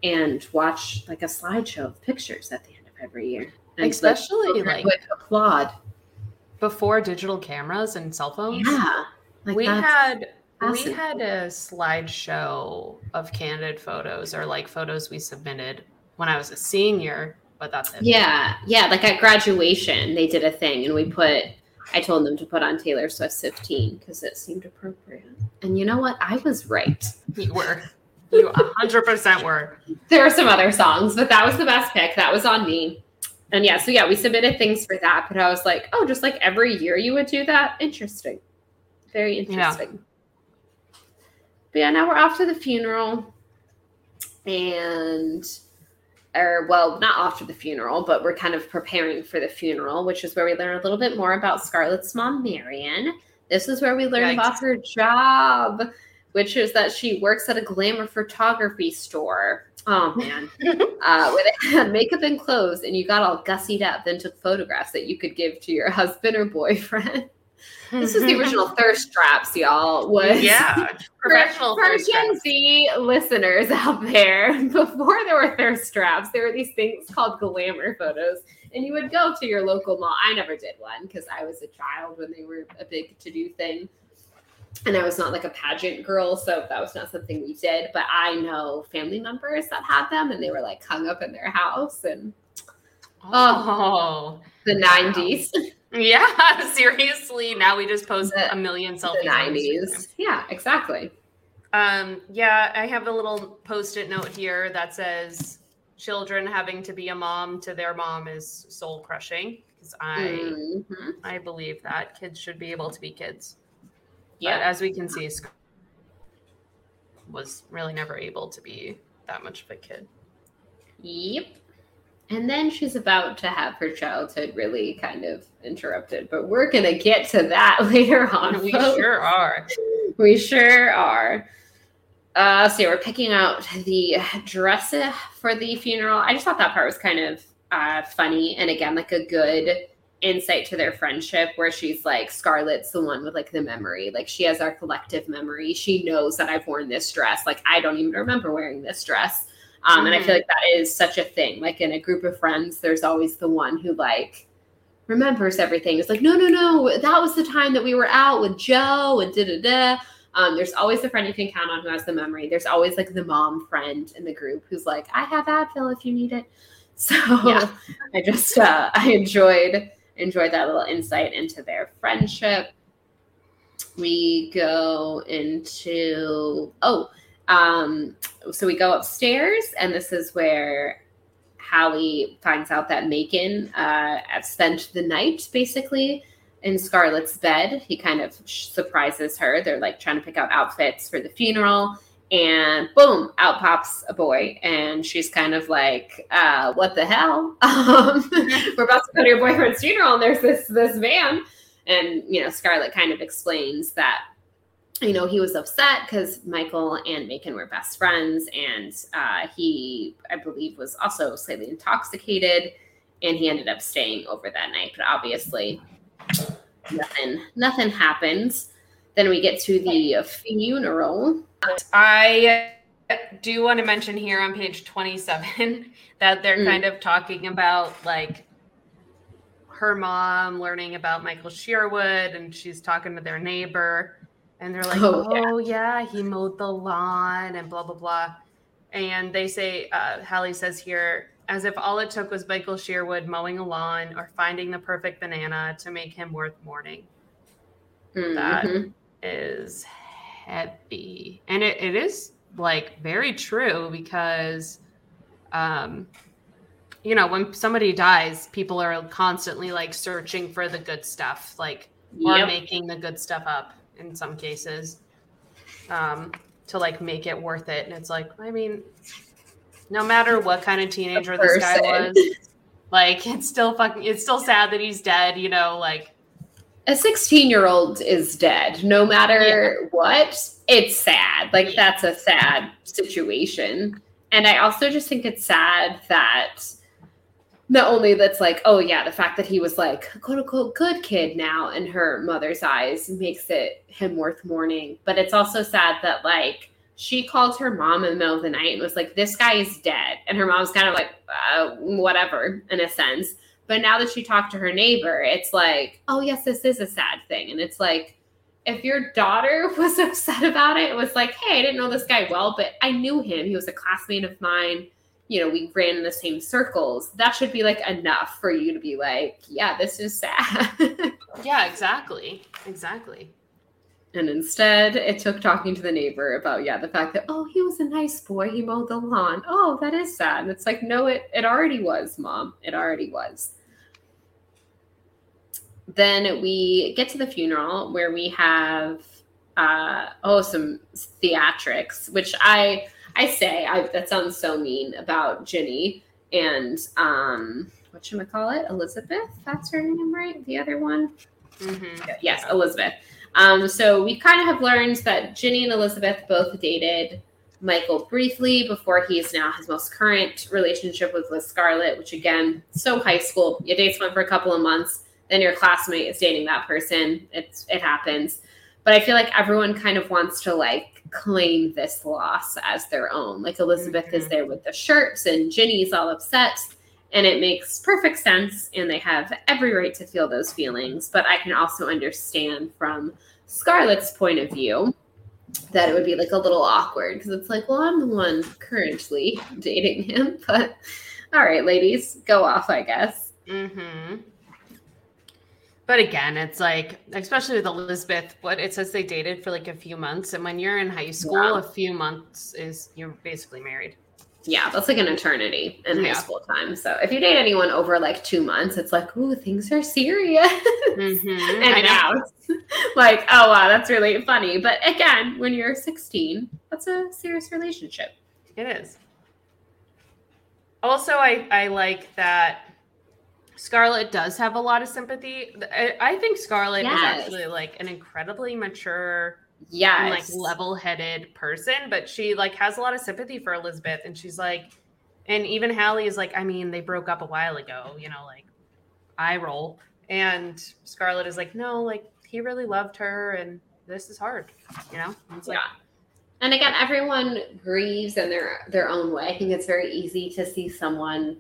and watch like a slideshow of pictures at the end of every year. And Especially, like- would applaud. Before digital cameras and cell phones. Yeah, like we had we had a slideshow of candid photos or like photos we submitted when I was a senior, but that's it. Yeah, yeah. Like at graduation, they did a thing, and we put. I told them to put on Taylor Swift "15" because it seemed appropriate. And you know what? I was right. You were. You 100% were. There are some other songs, but that was the best pick. That was on me. And yeah, so yeah, we submitted things for that, but I was like, oh, just like every year you would do that? Interesting. Very interesting. Yeah. But yeah, now we're off to the funeral. And or well, not off to the funeral, but we're kind of preparing for the funeral, which is where we learn a little bit more about Scarlett's mom, Marion. This is where we learn Yikes. about her job, which is that she works at a glamour photography store. Oh man, uh, where they had makeup and clothes, and you got all gussied up, then took photographs that you could give to your husband or boyfriend. This is the original thirst traps, y'all. Was Yeah. for, Professional for thirst Gen. Z listeners out there, before there were thirst traps, there were these things called glamour photos, and you would go to your local mall. I never did one because I was a child when they were a big to do thing, and I was not like a pageant girl, so that was not something we did. But I know family members that had them, and they were like hung up in their house, and Oh. the '90s, Yeah, seriously. Now we just post The- a million selfies. Instagram. '90s. Yeah, exactly. Um, yeah, I have a little post-it note here that says children having to be a mom to their mom is soul crushing because I Mhm. I believe that kids should be able to be kids. Yeah. But as we can see, was really never able to be that much of a kid. Yep. And then she's about to have her childhood really kind of interrupted, but we're going to get to that later on. we folks. sure are. We sure are. Uh, so yeah, we're picking out the dress for the funeral. I just thought that part was kind of uh, funny, and again, like a good insight to their friendship, where she's like, Scarlett's the one with like the memory, like she has our collective memory. She knows that I've worn this dress. Like I don't even remember wearing this dress. Um, And I feel like that is such a thing. Like in a group of friends, there's always the one who like remembers everything. It's like, no, no, no, that was the time that we were out with Joe and da da da. Um, there's always the friend you can count on who has the memory. There's always like the mom friend in the group who's like, I have Advil if you need it. So Yeah. I just uh, I enjoyed enjoyed that little insight into their friendship. We go into oh, um, so we go upstairs, and this is where Halley finds out that Macon uh, spent the night basically in Scarlett's bed. He kind of surprises her. They're like trying to pick out outfits for the funeral. And boom, out pops a boy. And she's kind of like, uh, what the hell? Um, we're about to go to your boyfriend's funeral, and there's this this man. And you know, Scarlett kind of explains that you know he was upset because Michael and Macon were best friends, and uh, he, I believe, was also slightly intoxicated, and he ended up staying over that night. But obviously, nothing nothing happens. Then we get to the funeral. I do want to mention here on page 27 that they're Mm. kind of talking about like her mom learning about Michael Sherwood and she's talking to their neighbor and they're like, Oh, oh, yeah. yeah. he mowed the lawn and blah, blah, blah. And they say, uh, Halley says here, as if all it took was Michael Sherwood mowing a lawn or finding the perfect banana to make him worth mourning That- Mhm. Is heavy and it, it is like very true because um you know when somebody dies people are constantly like searching for the good stuff like or Yep. making the good stuff up in some cases um to like make it worth it. And it's like, I mean, no matter what kind of teenager this guy was, like it's still fucking it's still sad that he's dead, you know, like a 16 year old is dead no matter yeah. what. It's sad. Like yeah. that's a sad situation. And i also just think it's sad that not only that's like oh yeah the fact that he was like quote unquote good kid now in her mother's eyes makes it him worth mourning. But it's also sad that like she called her mom in the middle of the night and was like this guy is dead. And her mom's kind of like uh, whatever in a sense but now that she talked to her neighbor, it's like, oh, yes, this is a sad thing. And it's like, if your daughter was upset about it, it was like, hey, I didn't know this guy well, but I knew him. He was a classmate of mine. You know, we ran in the same circles. That should be like enough for you to be like, yeah, this is sad. yeah, exactly. Exactly. And instead, it took talking to the neighbor about, yeah, the fact that, oh, he was a nice boy. He mowed the lawn. Oh, that is sad. And it's like, no, it, it already was, mom. It already was then we get to the funeral where we have uh, oh some theatrics, which I I say I, that sounds so mean about Ginny and um, what should I call it? Elizabeth. That's her name, right? The other one. Mm-hmm. Yes, Elizabeth. Um, so we kind of have learned that Ginny and Elizabeth both dated Michael briefly before he is now his most current relationship with Liz Scarlett, which again, so high school. You date someone for a couple of months then your classmate is dating that person. It's it happens. But I feel like everyone kind of wants to like claim this loss as their own. Like Elizabeth mm-hmm. is there with the shirts and Ginny's all upset. And it makes perfect sense. And they have every right to feel those feelings. But I can also understand from Scarlett's point of view that it would be like a little awkward because it's like, well, I'm the one currently dating him. But all right, ladies, go off, I guess. Mm-hmm. But again, it's like, especially with Elizabeth, what it says they dated for like a few months. And when you're in high school, wow. a few months is you're basically married. Yeah, that's like an eternity in yeah. high school time. So if you date anyone over like two months, it's like, ooh, things are serious. Mm-hmm. and now like, oh wow, that's really funny. But again, when you're 16, that's a serious relationship. It is. Also, I, I like that Scarlett does have a lot of sympathy. I, think Scarlett yes. is actually like an incredibly mature, yeah, like level-headed person, but she like has a lot of sympathy for Elizabeth, and she's like, and even Halley is like, I mean, they broke up a while ago, you know, like I roll, and Scarlett is like, no, like he really loved her, and this is hard, you know. it's like, yeah. And again, everyone grieves in their their own way. I think it's very easy to see someone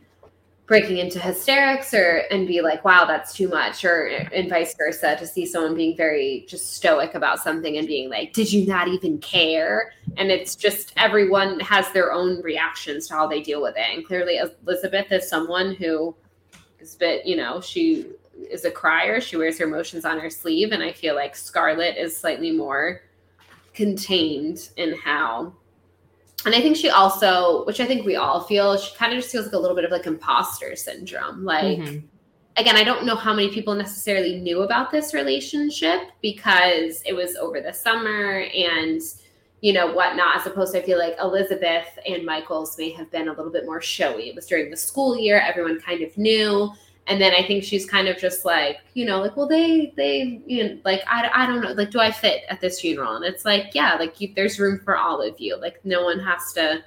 breaking into hysterics or and be like wow that's too much or and vice versa to see someone being very just stoic about something and being like did you not even care? And it's just everyone has their own reactions to how they deal with it. And clearly elizabeth is someone who is a bit you know she is a crier. She wears her emotions on her sleeve. And i feel like scarlett is slightly more contained in how and I think she also, which I think we all feel, she kind of just feels like a little bit of like imposter syndrome. Like, mm-hmm. again, I don't know how many people necessarily knew about this relationship because it was over the summer and, you know, whatnot, as opposed to I feel like Elizabeth and Michael's may have been a little bit more showy. It was during the school year, everyone kind of knew and then I think she's kind of just like, you know, like, well, they, they, you know, like, I, I don't know, like, do I fit at this funeral? And it's like, yeah, like, you, there's room for all of you. Like, no one has to,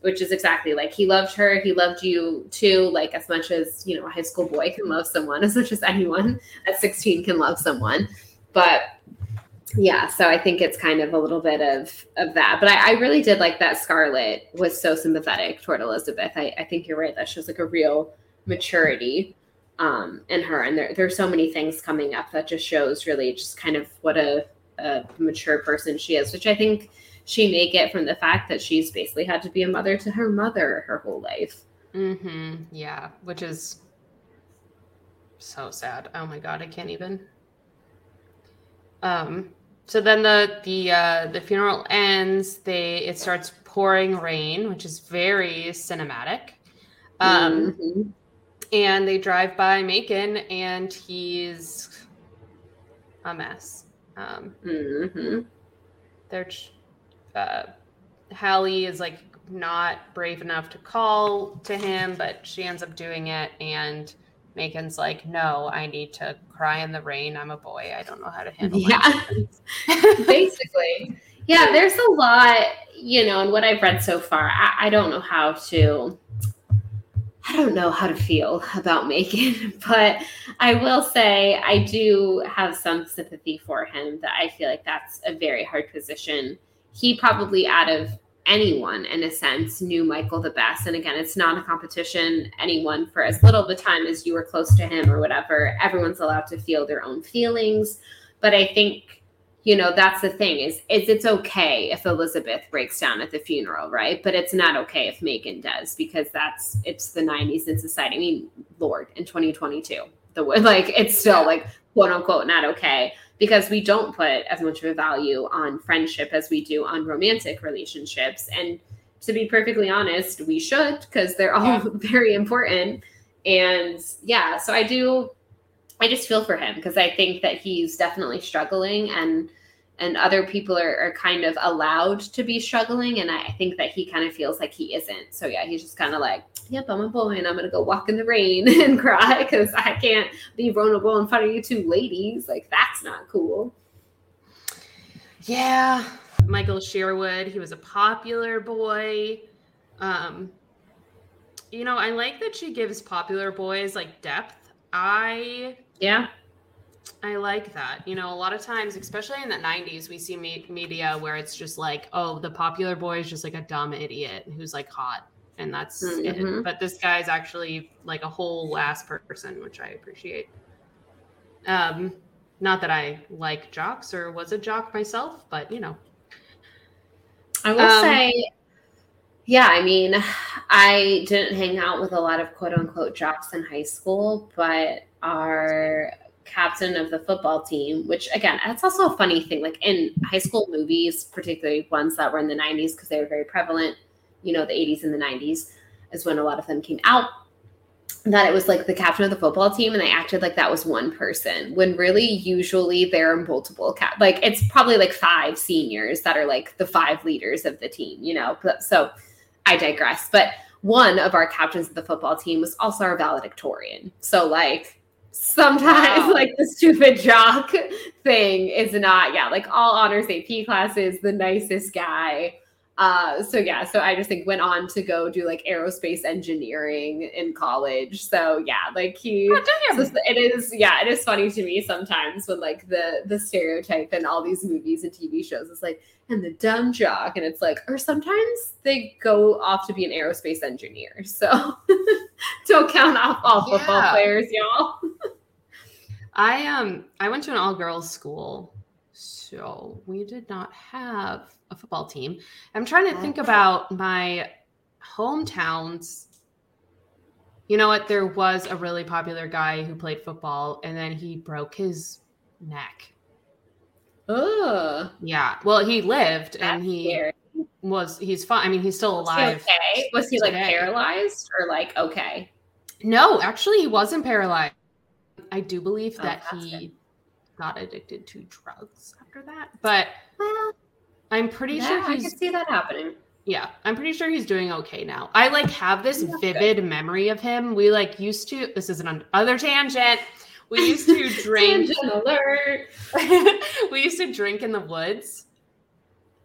which is exactly like he loved her, he loved you too, like, as much as, you know, a high school boy can love someone, as much as anyone at 16 can love someone. But yeah, so I think it's kind of a little bit of of that. But I, I really did like that Scarlett was so sympathetic toward Elizabeth. I, I think you're right. That shows like a real maturity um, in her. And there, there's so many things coming up that just shows really just kind of what a, a mature person she is, which I think she may get from the fact that she's basically had to be a mother to her mother her whole life. Mm-hmm. Yeah, which is so sad. Oh my god, I can't even. Um. So then the the uh, the funeral ends. They it starts pouring rain, which is very cinematic. Um, mm-hmm and they drive by Macon, and he's a mess. Um, mm-hmm. They're uh, Halley is like not brave enough to call to him, but she ends up doing it. And Macon's like, no, I need to cry in the rain. I'm a boy. I don't know how to handle Yeah. Basically. Yeah, there's a lot, you know, and what I've read so far, I, I don't know how to I don't know how to feel about Macon, but I will say I do have some sympathy for him that I feel like that's a very hard position. He probably out of anyone in a sense knew Michael the best. And again, it's not a competition. Anyone for as little of a time as you were close to him or whatever, everyone's allowed to feel their own feelings. But I think you know that's the thing is, is it's okay if elizabeth breaks down at the funeral right? But it's not okay if Macon does because that's it's the 90s in society. I mean lord in 2022 the like it's still like quote unquote not okay because we don't put as much of a value on friendship as we do on romantic relationships. And to be perfectly honest we should because they're all yeah. very important. And yeah so i do I just feel for him because I think that he's definitely struggling and and other people are, are kind of allowed to be struggling and I think that he kind of feels like he isn't. So yeah, he's just kind of like, yep, I'm a boy and I'm gonna go walk in the rain and cry because I can't be vulnerable in front of you two ladies. Like that's not cool. Yeah. Michael Sherwood, he was a popular boy. Um, you know, I like that she gives popular boys like depth. I yeah. I like that. You know, a lot of times, especially in the 90s, we see me- media where it's just like, oh, the popular boy is just like a dumb idiot who's like hot. And that's mm-hmm. it. But this guy's actually like a whole ass person, which I appreciate. Um, not that I like jocks or was a jock myself, but you know. I will um, say, yeah, I mean, I didn't hang out with a lot of quote unquote jocks in high school, but our captain of the football team, which again, that's also a funny thing. Like in high school movies, particularly ones that were in the 90s, because they were very prevalent, you know, the 80s and the 90s is when a lot of them came out. That it was like the captain of the football team, and they acted like that was one person. When really, usually, there are multiple cap. Like it's probably like five seniors that are like the five leaders of the team. You know, so I digress. But one of our captains of the football team was also our valedictorian. So like sometimes wow. like the stupid jock thing is not yeah like all honors ap classes the nicest guy. Uh so yeah so i just think went on to go do like aerospace engineering in college. So yeah like he oh, so it is yeah it is funny to me sometimes when like the the stereotype in all these movies and tv shows is like and the dumb jock and it's like or sometimes they go off to be an aerospace engineer. So don't count off all football players y'all. I um i went to an all girls school. So we did not have a football team. I'm trying to think about my hometowns. You know what? There was a really popular guy who played football and then he broke his neck Oh. Yeah. Well, he lived That's and he scary. was he's fine. I mean, he's still alive. Was he okay? Was he like paralyzed or like okay? No, actually he wasn't paralyzed. I do believe oh, that he good. got addicted to drugs after that. But well, I'm pretty yeah, sure he's I can see that happening. Yeah, I'm pretty sure he's doing okay now. I like have this vivid good. memory of him. We like used to this is an other tangent we used to drink. alert. we used to drink in the woods.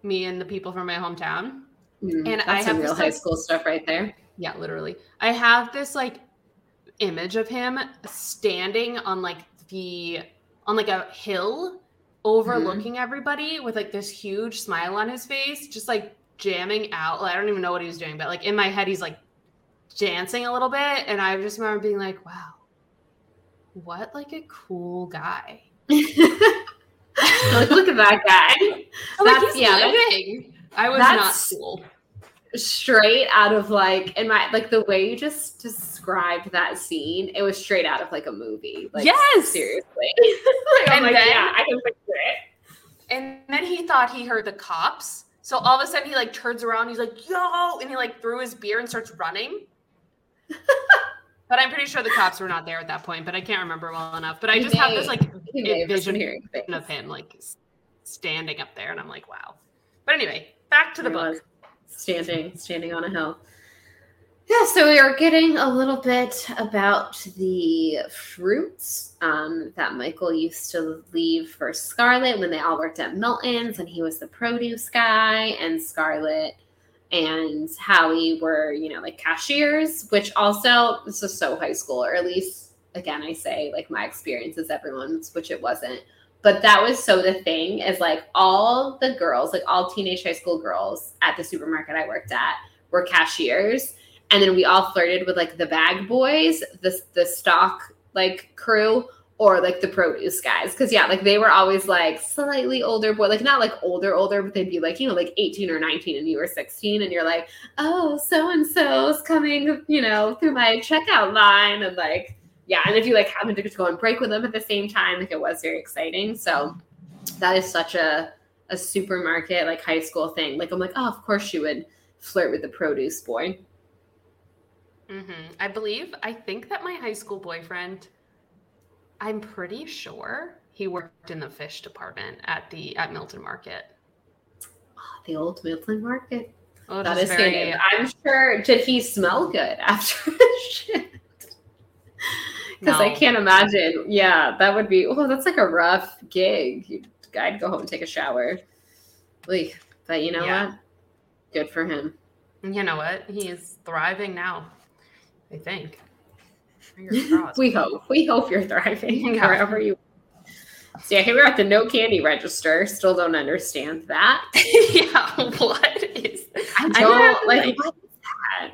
Me and the people from my hometown. Mm, and I have real this, high school stuff right there. Yeah, literally. I have this like image of him standing on like the on like a hill overlooking mm-hmm. everybody with like this huge smile on his face, just like jamming out. Like, I don't even know what he was doing, but like in my head, he's like dancing a little bit. And I just remember being like, wow, what like a cool guy. like, look at that guy. That's like, yeah, living. I was not cool. Straight out of like in my like the way you just described that scene, it was straight out of like a movie. Like yes, seriously. like, and like, then, yeah, I can picture it. And then he thought he heard the cops. So all of a sudden he like turns around, he's like, yo, and he like threw his beer and starts running. But I'm pretty sure the cops were not there at that point, but I can't remember well enough. But I just have this like vision here of him like standing up there, and I'm like, wow. But anyway, back to the He book. standing standing on a hill. Yeah, so we are getting a little bit about the fruits um, that Michael used to leave for Scarlet when they all worked at Milton's, and he was the produce guy, and Scarlett and Halley were, you know, like cashiers, which also this is so high school, or at least again, I say like my experience is everyone's, which it wasn't. But that was so the thing is like all the girls, like all teenage high school girls at the supermarket I worked at were cashiers. And then we all flirted with like the bag boys, the the stock like crew, or like the produce guys. Cause yeah, like they were always like slightly older boy, like not like older, older, but they'd be like, you know, like 18 or 19 and you were 16 and you're like, oh, so and so's coming, you know, through my checkout line. And like, yeah, and if you like happened to go on break with them at the same time, like it was very exciting. So that is such a a supermarket like high school thing. Like I'm like, oh, of course she would flirt with the produce boy. mm-hmm. I believe, I think that my high school boyfriend, I'm pretty sure he worked in the fish department at the at Milton Market. Oh, the old Milton Market. Oh, that is very-. I'm sure. Did he smell good after the shit? Because I can't imagine. Yeah, that would be. Oh, that's like a rough gig. You'd, I'd go home and take a shower. Like, but you know Yeah. what? Good for him. You know what? He is thriving now. I think. Fingers crossed. We hope. We hope you're thriving Yeah. wherever you. So yeah, here we're at the no candy register. Still don't understand that. yeah. What is? I don't have like. like- what is that?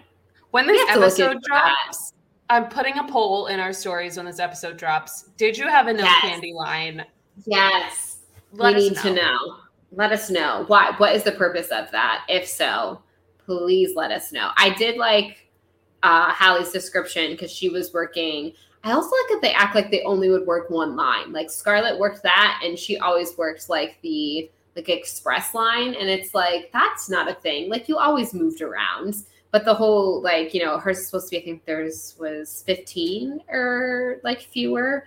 When this have to look episode drops, I'm putting a poll in our stories when this episode drops. Did you have a no Yes. candy line? Yes. Let we us need to know. Let us know why. What is the purpose of that? If so, please let us know. I did like uh, Halley's description because she was working. I also like that they act like they only would work one line. Like Scarlett worked that, and she always worked like the like express line, and it's like that's not a thing. Like you always moved around. But the whole like you know hers supposed to be I think theirs was fifteen or like fewer,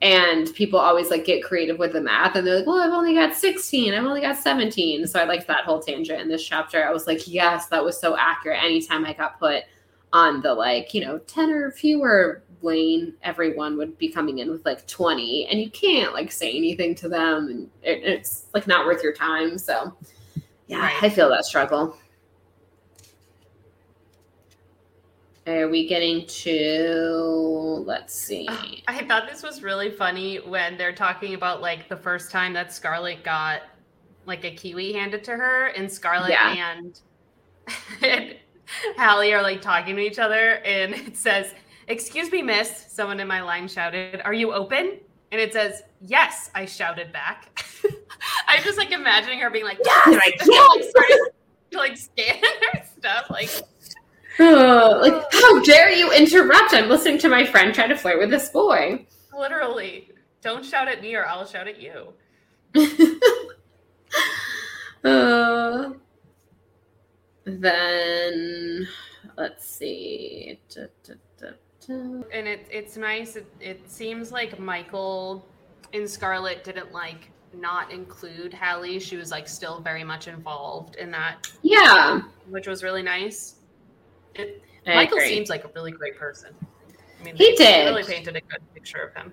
and people always like get creative with the math and they're like well i've only got 16 i've only got 17 so i liked that whole tangent in this chapter i was like yes that was so accurate anytime i got put on the like you know 10 or fewer lane everyone would be coming in with like 20 and you can't like say anything to them and it, it's like not worth your time so yeah Right. i feel that struggle are we getting to let's see I thought this was really funny when they're talking about like the first time that Scarlett got like a kiwi handed to her, and Scarlett Yeah. and, and Halley are like talking to each other, and it says, "Excuse me, Miss." Someone in my line shouted, "Are you open?" And it says, "Yes," I shouted back. I'm just like imagining her being like, "Yes!" Like, and, yes! like, starting like scan her stuff, like. Oh, like, how dare you interrupt? I'm listening to my friend try to flirt with this boy. Literally, don't shout at me or I'll shout at you. uh, then let's see. Da, da, da. And it, it's nice. It, it seems like Michael and Scarlett didn't like not include Halley. She was like still very much involved in that, Yeah, which was really nice. It, Michael agree. seems like a really great person. I mean, He did. really painted a good picture of him.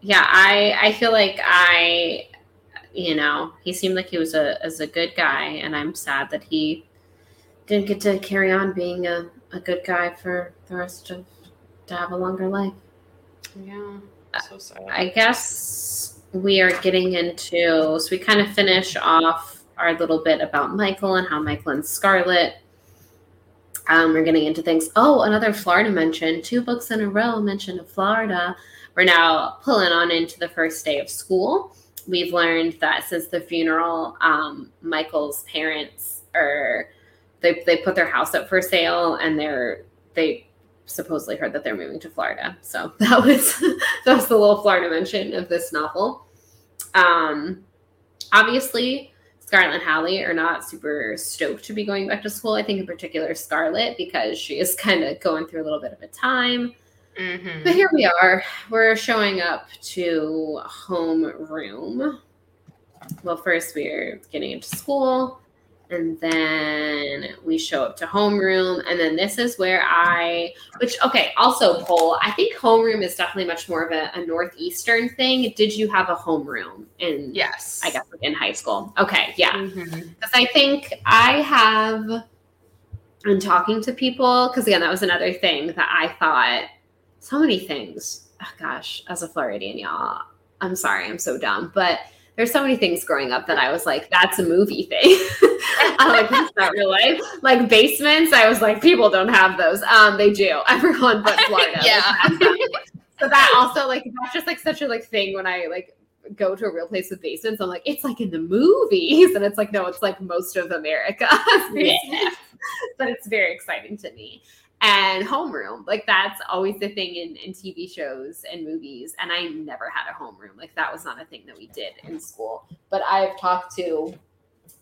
yeah. I I feel like I, you know, he seemed like he was a as a good guy, and I'm sad that he didn't get to carry on being a, a good guy for the rest of to have a longer life. Yeah, so sad. I guess we are getting into so we kind of finish off our little bit about Michael and how Michael and Scarlett. Um, we're getting into things. Oh, another Florida mention. Two books in a row mention of Florida. We're now pulling on into the first day of school. We've learned that since the funeral, um, Michael's parents are they they put their house up for sale, and they're they supposedly heard that they're moving to Florida. So that was that was the little Florida mention of this novel. Um, obviously, Scarlett and Halley are not super stoked to be going back to school. I think in particular Scarlett because she is kind of going through a little bit of a time. Mhm. But here we are. We're showing up to homeroom. Well, first we're getting into school, and then we show up to homeroom and then this is where i which okay also poll i think homeroom is definitely much more of a, a northeastern thing. Did you have a homeroom in yes. I guess in high school? Okay yeah. Mm-hmm. Because i think i have in talking to people because again that was another thing that i thought so many things. Oh, gosh as a floridian y'all i'm sorry i'm so dumb but there's so many things growing up that i was like that's a movie thing. I'm like that's not real life. Like basements i was like people don't have those. Um they do. Everyone but florida. Yeah. So that also like that's just like such a like thing when i like go to a real place with basements i'm like it's like in the movies. And it's like no it's like most of america. Basements. but it's very exciting to me and homeroom. Like that's always the thing in, in tv shows and movies and i never had a homeroom. Like that was not a thing that we did in school. But i've talked to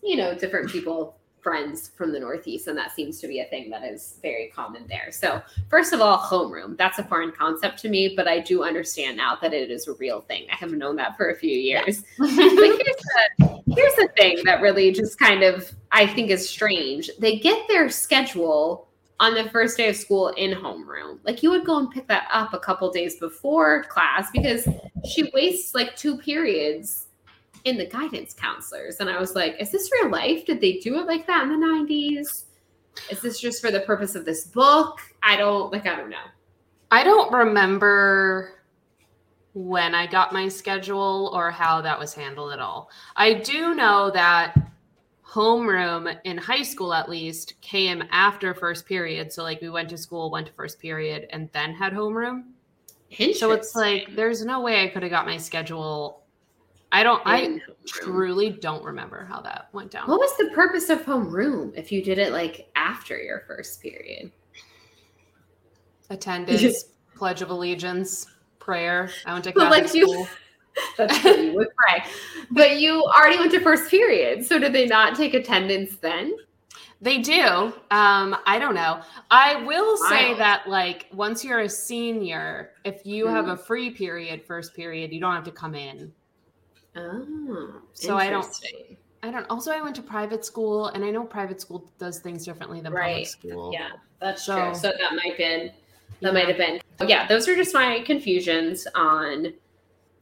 you know different people friends from the northeast and that seems to be a thing that is very common there. So first of all homeroom. That's a foreign concept to me but i do understand now that it is a real thing. I have known that for a few years. But here's the, here's the thing that really just kind of I think is strange. They get their schedule on the first day of school in homeroom. Like you would go and pick that up a couple days before class because she wastes like two periods in the guidance counselors. And I was like, is this real life? Did they do it like that in the 90s? Is this just for the purpose of this book? I don't like I don't know. I don't remember when I got my schedule or how that was handled at all. I do know that homeroom in high school at least came after first period. So like we went to school, went to first period, and then had homeroom. So it's like there's no way I could have got my schedule. I don't I In homeroom. truly don't remember how that went down. What was the purpose of homeroom if you did it like after your first period? Attendance, pledge of allegiance, prayer. I went to But, Catholic like, you- school. That's true. You would pray. But you already went to first period. So did they not take attendance then? They do. Um, I don't know. I will say that like once you're a senior, if you have Mm. a free period, first period, you don't have to come in. Oh, So I don't- I don't also I went to private school and I know private school does things differently than Right. public school. Yeah, that's So- true. So that might been Yeah. that might have been. Yeah, those are just my confusions on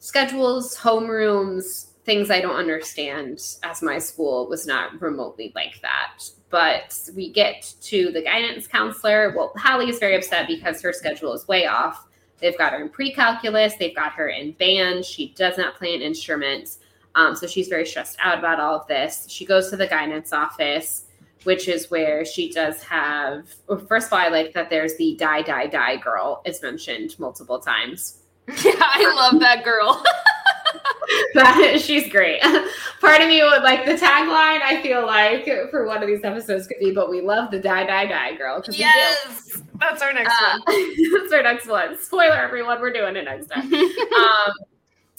schedules, homerooms, things I don't understand as my school was not remotely like that. But we get to the guidance counselor. Well, Halley is very upset because her schedule is way off. They've got her in pre-calculus, they've got her in band. She does not play an instrument. Um, so she's very stressed out about all of this. She goes to the guidance office which is where she does have well, first of all i like that there's the die die die girl is mentioned multiple times Yeah, I love that girl. That- she's great part of me would like the tagline i feel like for one of these episodes could be but we love the die die die girl yes. That's our next Uh, that's our next one spoiler everyone we're doing it next time um,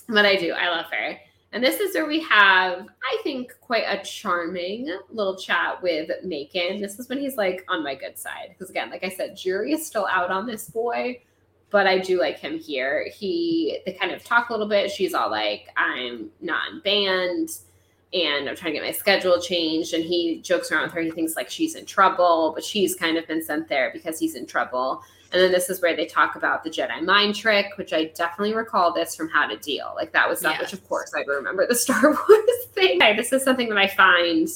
but I do. I love her. And this is where we have, I think, quite a charming little chat with Macon. This is when he's like on my good side. Because again, like I said, jury is still out on this boy, but I do like him here. He they kind of talk a little bit. She's all like, I'm not in band and I'm trying to get my schedule changed. And he jokes around with her. He thinks like she's in trouble, but she's kind of been sent there because he's in trouble. And then this is where they talk about the Jedi mind trick, which I definitely recall this from How to Deal. Like that was stuff, which of course I remember the Star Wars thing. Okay, This is something that I find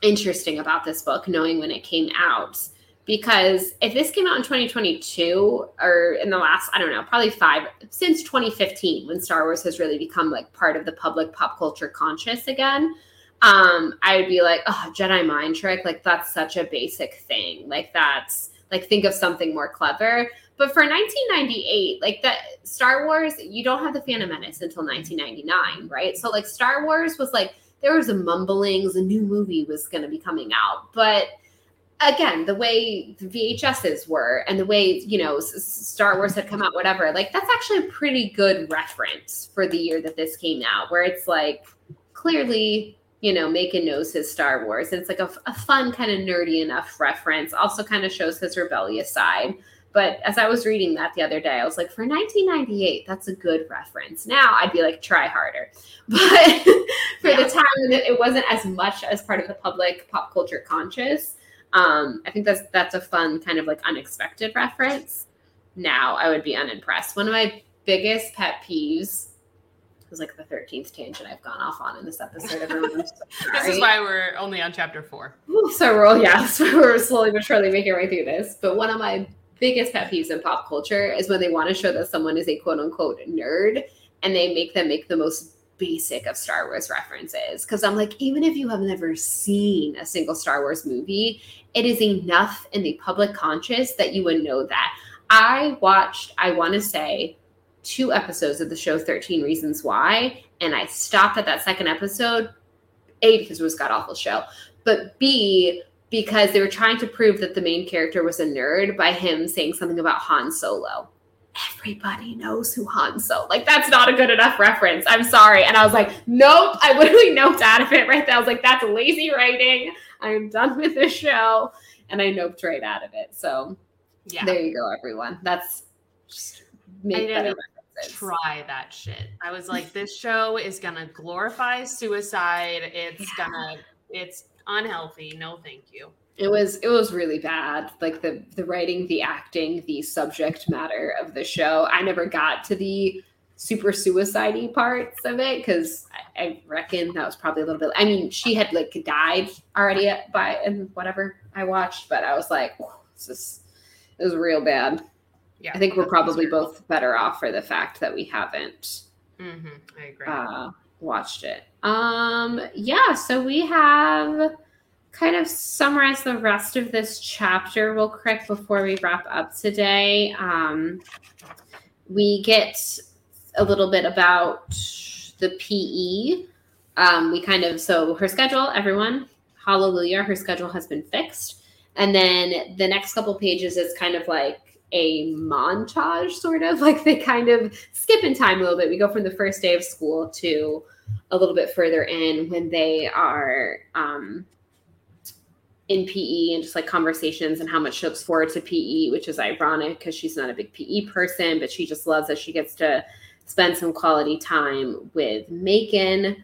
interesting about this book, knowing when it came out. Because if this came out in 2022 or in the last, I don't know, probably five, since 2015, when Star Wars has really become like part of the public pop culture conscious again, um, I would be like, oh, Jedi mind trick, like that's such a basic thing. Like that's like think of something more clever. But for 1998, like that Star Wars, you don't have the Phantom Menace until 1999, right? So like Star Wars was like there was a mumblings, a new movie was going to be coming out, but again, the way the VHSs were and the way you know Star Wars had come out, whatever, like that's actually a pretty good reference for the year that this came out, where it's like clearly you know, Macon knows his Star Wars. And it's like a, a fun, kind of nerdy enough reference. Also, kind of shows his rebellious side. But as I was reading that the other day, I was like, for 1998, that's a good reference. Now I'd be like, try harder. But for yeah. the time, it wasn't as much as part of the public pop culture conscious. Um, I think that's that's a fun kind of like unexpected reference. Now I would be unimpressed. One of my biggest pet peeves was like the 13th tangent I've gone off on in this episode. Everyone, this is why we're only on chapter four. So we're yeah, so we're slowly but surely making our way through this. But one of my biggest pet peeves in pop culture is when they want to show that someone is a quote unquote nerd and they make them make the most basic of Star Wars references. Because I'm like, even if you have never seen a single Star Wars movie, it is enough in the public conscious that you would know that. I watched, I want to say, two episodes of the show 13 Reasons Why, and I stopped at that second episode. A, because it was god awful show, but B, because they were trying to prove that the main character was a nerd by him saying something about Han Solo. Everybody knows who Han Solo. Like that's not a good enough reference. I'm sorry. And I was like, nope. I literally noped out of it right there. I was like, that's lazy writing. I'm done with this show, and I noped right out of it. So, yeah, there you go, everyone. That's just make better try that shit. I was like, this show is gonna glorify suicide. It's yeah. gonna, it's unhealthy. No, thank you. It was it was really bad. Like the the writing, the acting, the subject matter of the show. I never got to the super suicidey parts of it because I, I, reckon that was probably a little bit. I mean, she had like died already by and whatever I watched, but I was like, this is it was real bad yeah, I think we're probably both better off for the fact that we haven't. Mm-hmm, I agree. Uh, watched it. Um, yeah, so we have kind of summarize the rest of this chapter real quick before we wrap up today. Um, we get a little bit about the PE. Um, we kind of so her schedule, everyone, hallelujah, her schedule has been fixed. And then the next couple pages is kind of like a montage, sort of like they kind of skip in time a little bit. We go from the first day of school to a little bit further in when they are um, in PE and just like conversations and how much she looks forward to PE, which is ironic because she's not a big PE person, but she just loves that she gets to spend some quality time with Macon.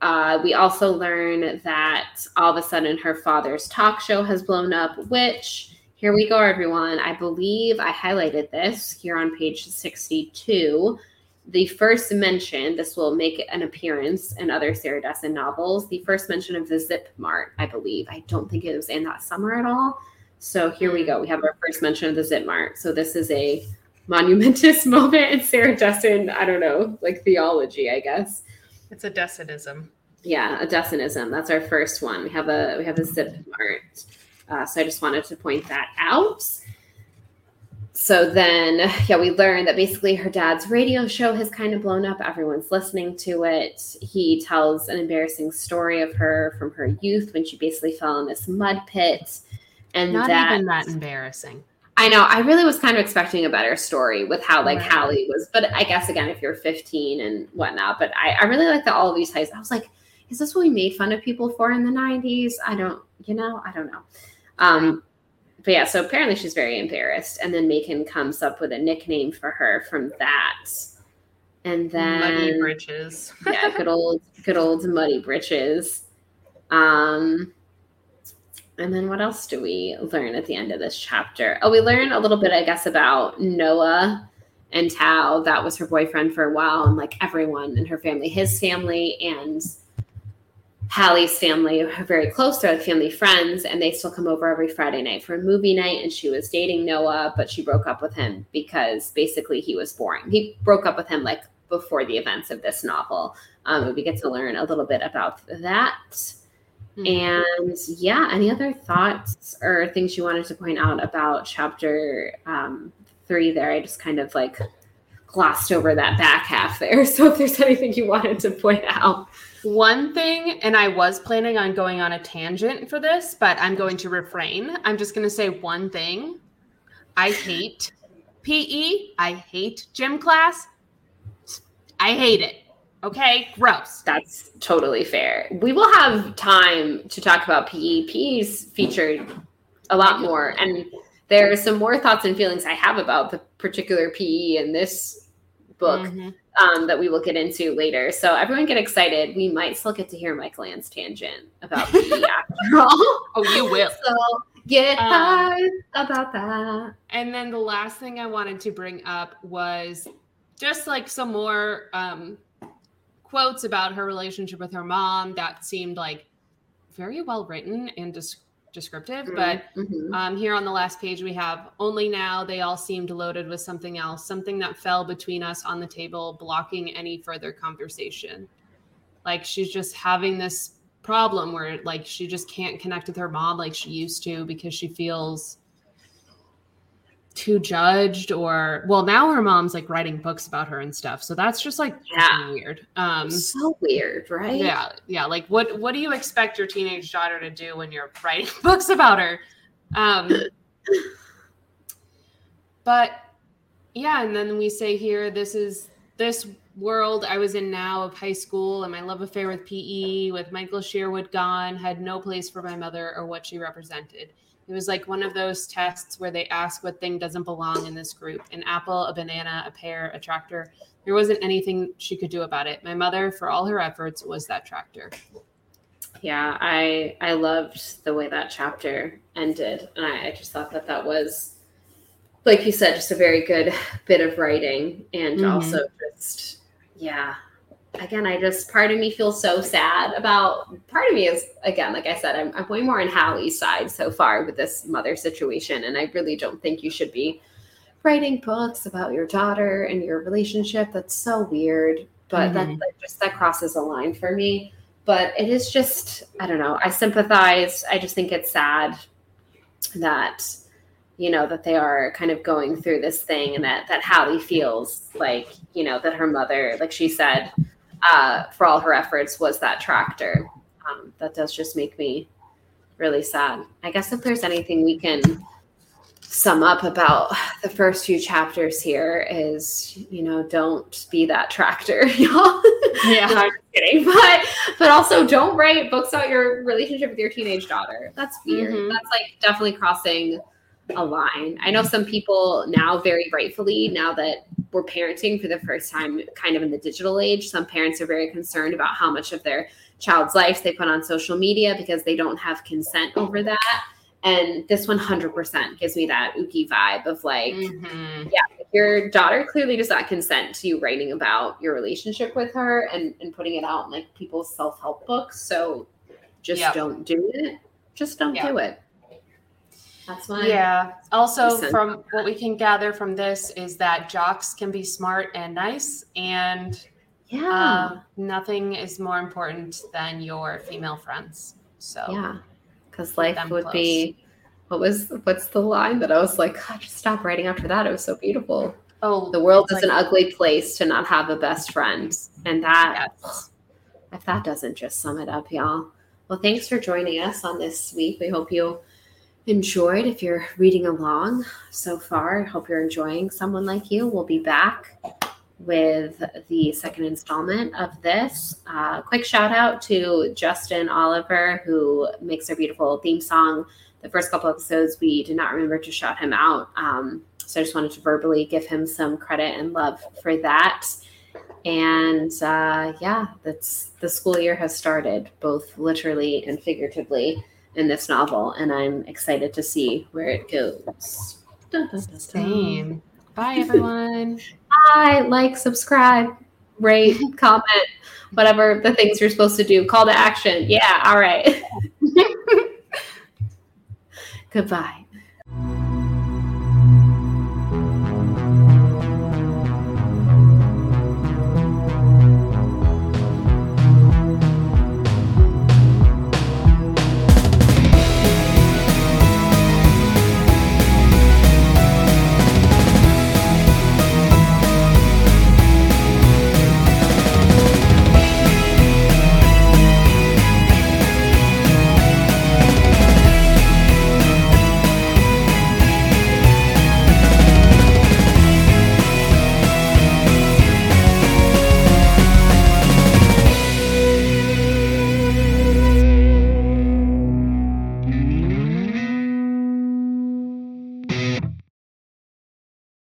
Uh, we also learn that all of a sudden her father's talk show has blown up, which here we go, everyone. I believe I highlighted this here on page 62. The first mention, this will make an appearance in other Sarah Dessen novels. The first mention of the Zip Mart, I believe. I don't think it was in that summer at all. So here we go. We have our first mention of the Zip Mart. So this is a monumentous moment in Sarah Dessen, I don't know, like theology, I guess. It's a Dessenism. Yeah, a Dessenism. That's our first one. We have a we have a Zip Mart. Uh, so I just wanted to point that out. So then, yeah, we learned that basically her dad's radio show has kind of blown up. Everyone's listening to it. He tells an embarrassing story of her from her youth when she basically fell in this mud pit. And not that, even that embarrassing. I know. I really was kind of expecting a better story with how like right. Halley was, but I guess again, if you're 15 and whatnot, but I, I really like that all of these ties. I was like, is this what we made fun of people for in the 90s? I don't, you know, I don't know. Um, but yeah, so apparently she's very embarrassed. And then Macon comes up with a nickname for her from that. And then Muddy Britches. yeah, good old good old Muddy Britches. Um and then what else do we learn at the end of this chapter? Oh, we learn a little bit, I guess, about Noah and how that was her boyfriend for a while, and like everyone in her family, his family, and Halley's family are very close. They're like family friends, and they still come over every Friday night for a movie night. And she was dating Noah, but she broke up with him because basically he was boring. He broke up with him like before the events of this novel. Um, we get to learn a little bit about that. Mm-hmm. And yeah, any other thoughts or things you wanted to point out about chapter um, three there? I just kind of like glossed over that back half there. So if there's anything you wanted to point out. One thing, and I was planning on going on a tangent for this, but I'm going to refrain. I'm just going to say one thing. I hate PE. I hate gym class. I hate it. Okay, gross. That's totally fair. We will have time to talk about PE. PE's featured a lot more. And there are some more thoughts and feelings I have about the particular PE in this book mm-hmm. Um, that we will get into later. So everyone get excited. We might still get to hear Mike Land's tangent about PE after all. Oh, you will. So get um, about that. And then the last thing I wanted to bring up was just like some more um, quotes about her relationship with her mom that seemed like very well written and described descriptive. Mm-hmm. But mm-hmm. Um, here on the last page, we have only now they all seemed loaded with something else, something that fell between us on the table, blocking any further conversation. Like she's just having this problem where like she just can't connect with her mom like she used to because she feels too judged or well now her mom's like writing books about her and stuff. So that's just like yeah. weird. Um so weird right? yeah yeah like what what do you expect your teenage daughter to do when you're writing books about her? Um but yeah and then we say here this is this world i was in now of high school and my love affair with pe with michael sherwood gone had no place for my mother or what she represented it was like one of those tests where they ask what thing doesn't belong in this group an apple, a banana, a pear, a tractor. There wasn't anything she could do about it. My mother, for all her efforts, was that tractor. Yeah, I I loved the way that chapter ended, and I, I just thought that that was, like you said, just a very good bit of writing, and mm-hmm. also just yeah, again, I just part of me feels so sad about part of me is again, like I said, I'm, I'm way more on Halley's side so far with this mother situation. And I really don't think you should be writing books about your daughter and your relationship. That's so weird. But mm-hmm. that, that just that crosses a line for me. But it is just, I don't know. I sympathize. I just think it's sad that you know that they are kind of going through this thing and that that Halley feels like you know that her mother like she said uh, for all her efforts was that tractor. Um, that does just make me really sad. I guess if there's anything we can sum up about the first few chapters here is, you know, don't be that tractor, y'all. Yeah, no, I'm kidding, but but also don't write books about your relationship with your teenage daughter. That's weird. Mm-hmm. That's like definitely crossing a line. I know some people now, very rightfully, now that we're parenting for the first time, kind of in the digital age, some parents are very concerned about how much of their child's life they put on social media because they don't have consent over that. And this 100% gives me that ookie vibe of like, mm-hmm. yeah, your daughter clearly does not consent to you writing about your relationship with her and, and putting it out in like people's self help books. So just yep. don't do it. Just don't yep. do it. That's why. Yeah. Also, from what we can gather from this is that jocks can be smart and nice, and yeah, uh, nothing is more important than your female friends. So yeah, because life would close. be. What was what's the line that I was like, God, just stop writing after that. It was so beautiful. Oh, the world is like, an ugly place to not have a best friend, and that yes. if that doesn't just sum it up, y'all. Well, thanks for joining us on this week. We hope you enjoyed if you're reading along so far. I hope you're enjoying Someone Like You. We'll be back with the second installment of this. Uh, quick shout out to Justin Oliver, who makes our beautiful theme song. The first couple episodes, we did not remember to shout him out. Um, so I just wanted to verbally give him some credit and love for that. And uh, yeah, that's the school year has started, both literally and figuratively in this novel, and I'm excited to see where it goes. Same. Bye, everyone. Bye. Like, subscribe, rate, comment, whatever the things you're supposed to do. Call to action. Yeah. All right. Goodbye.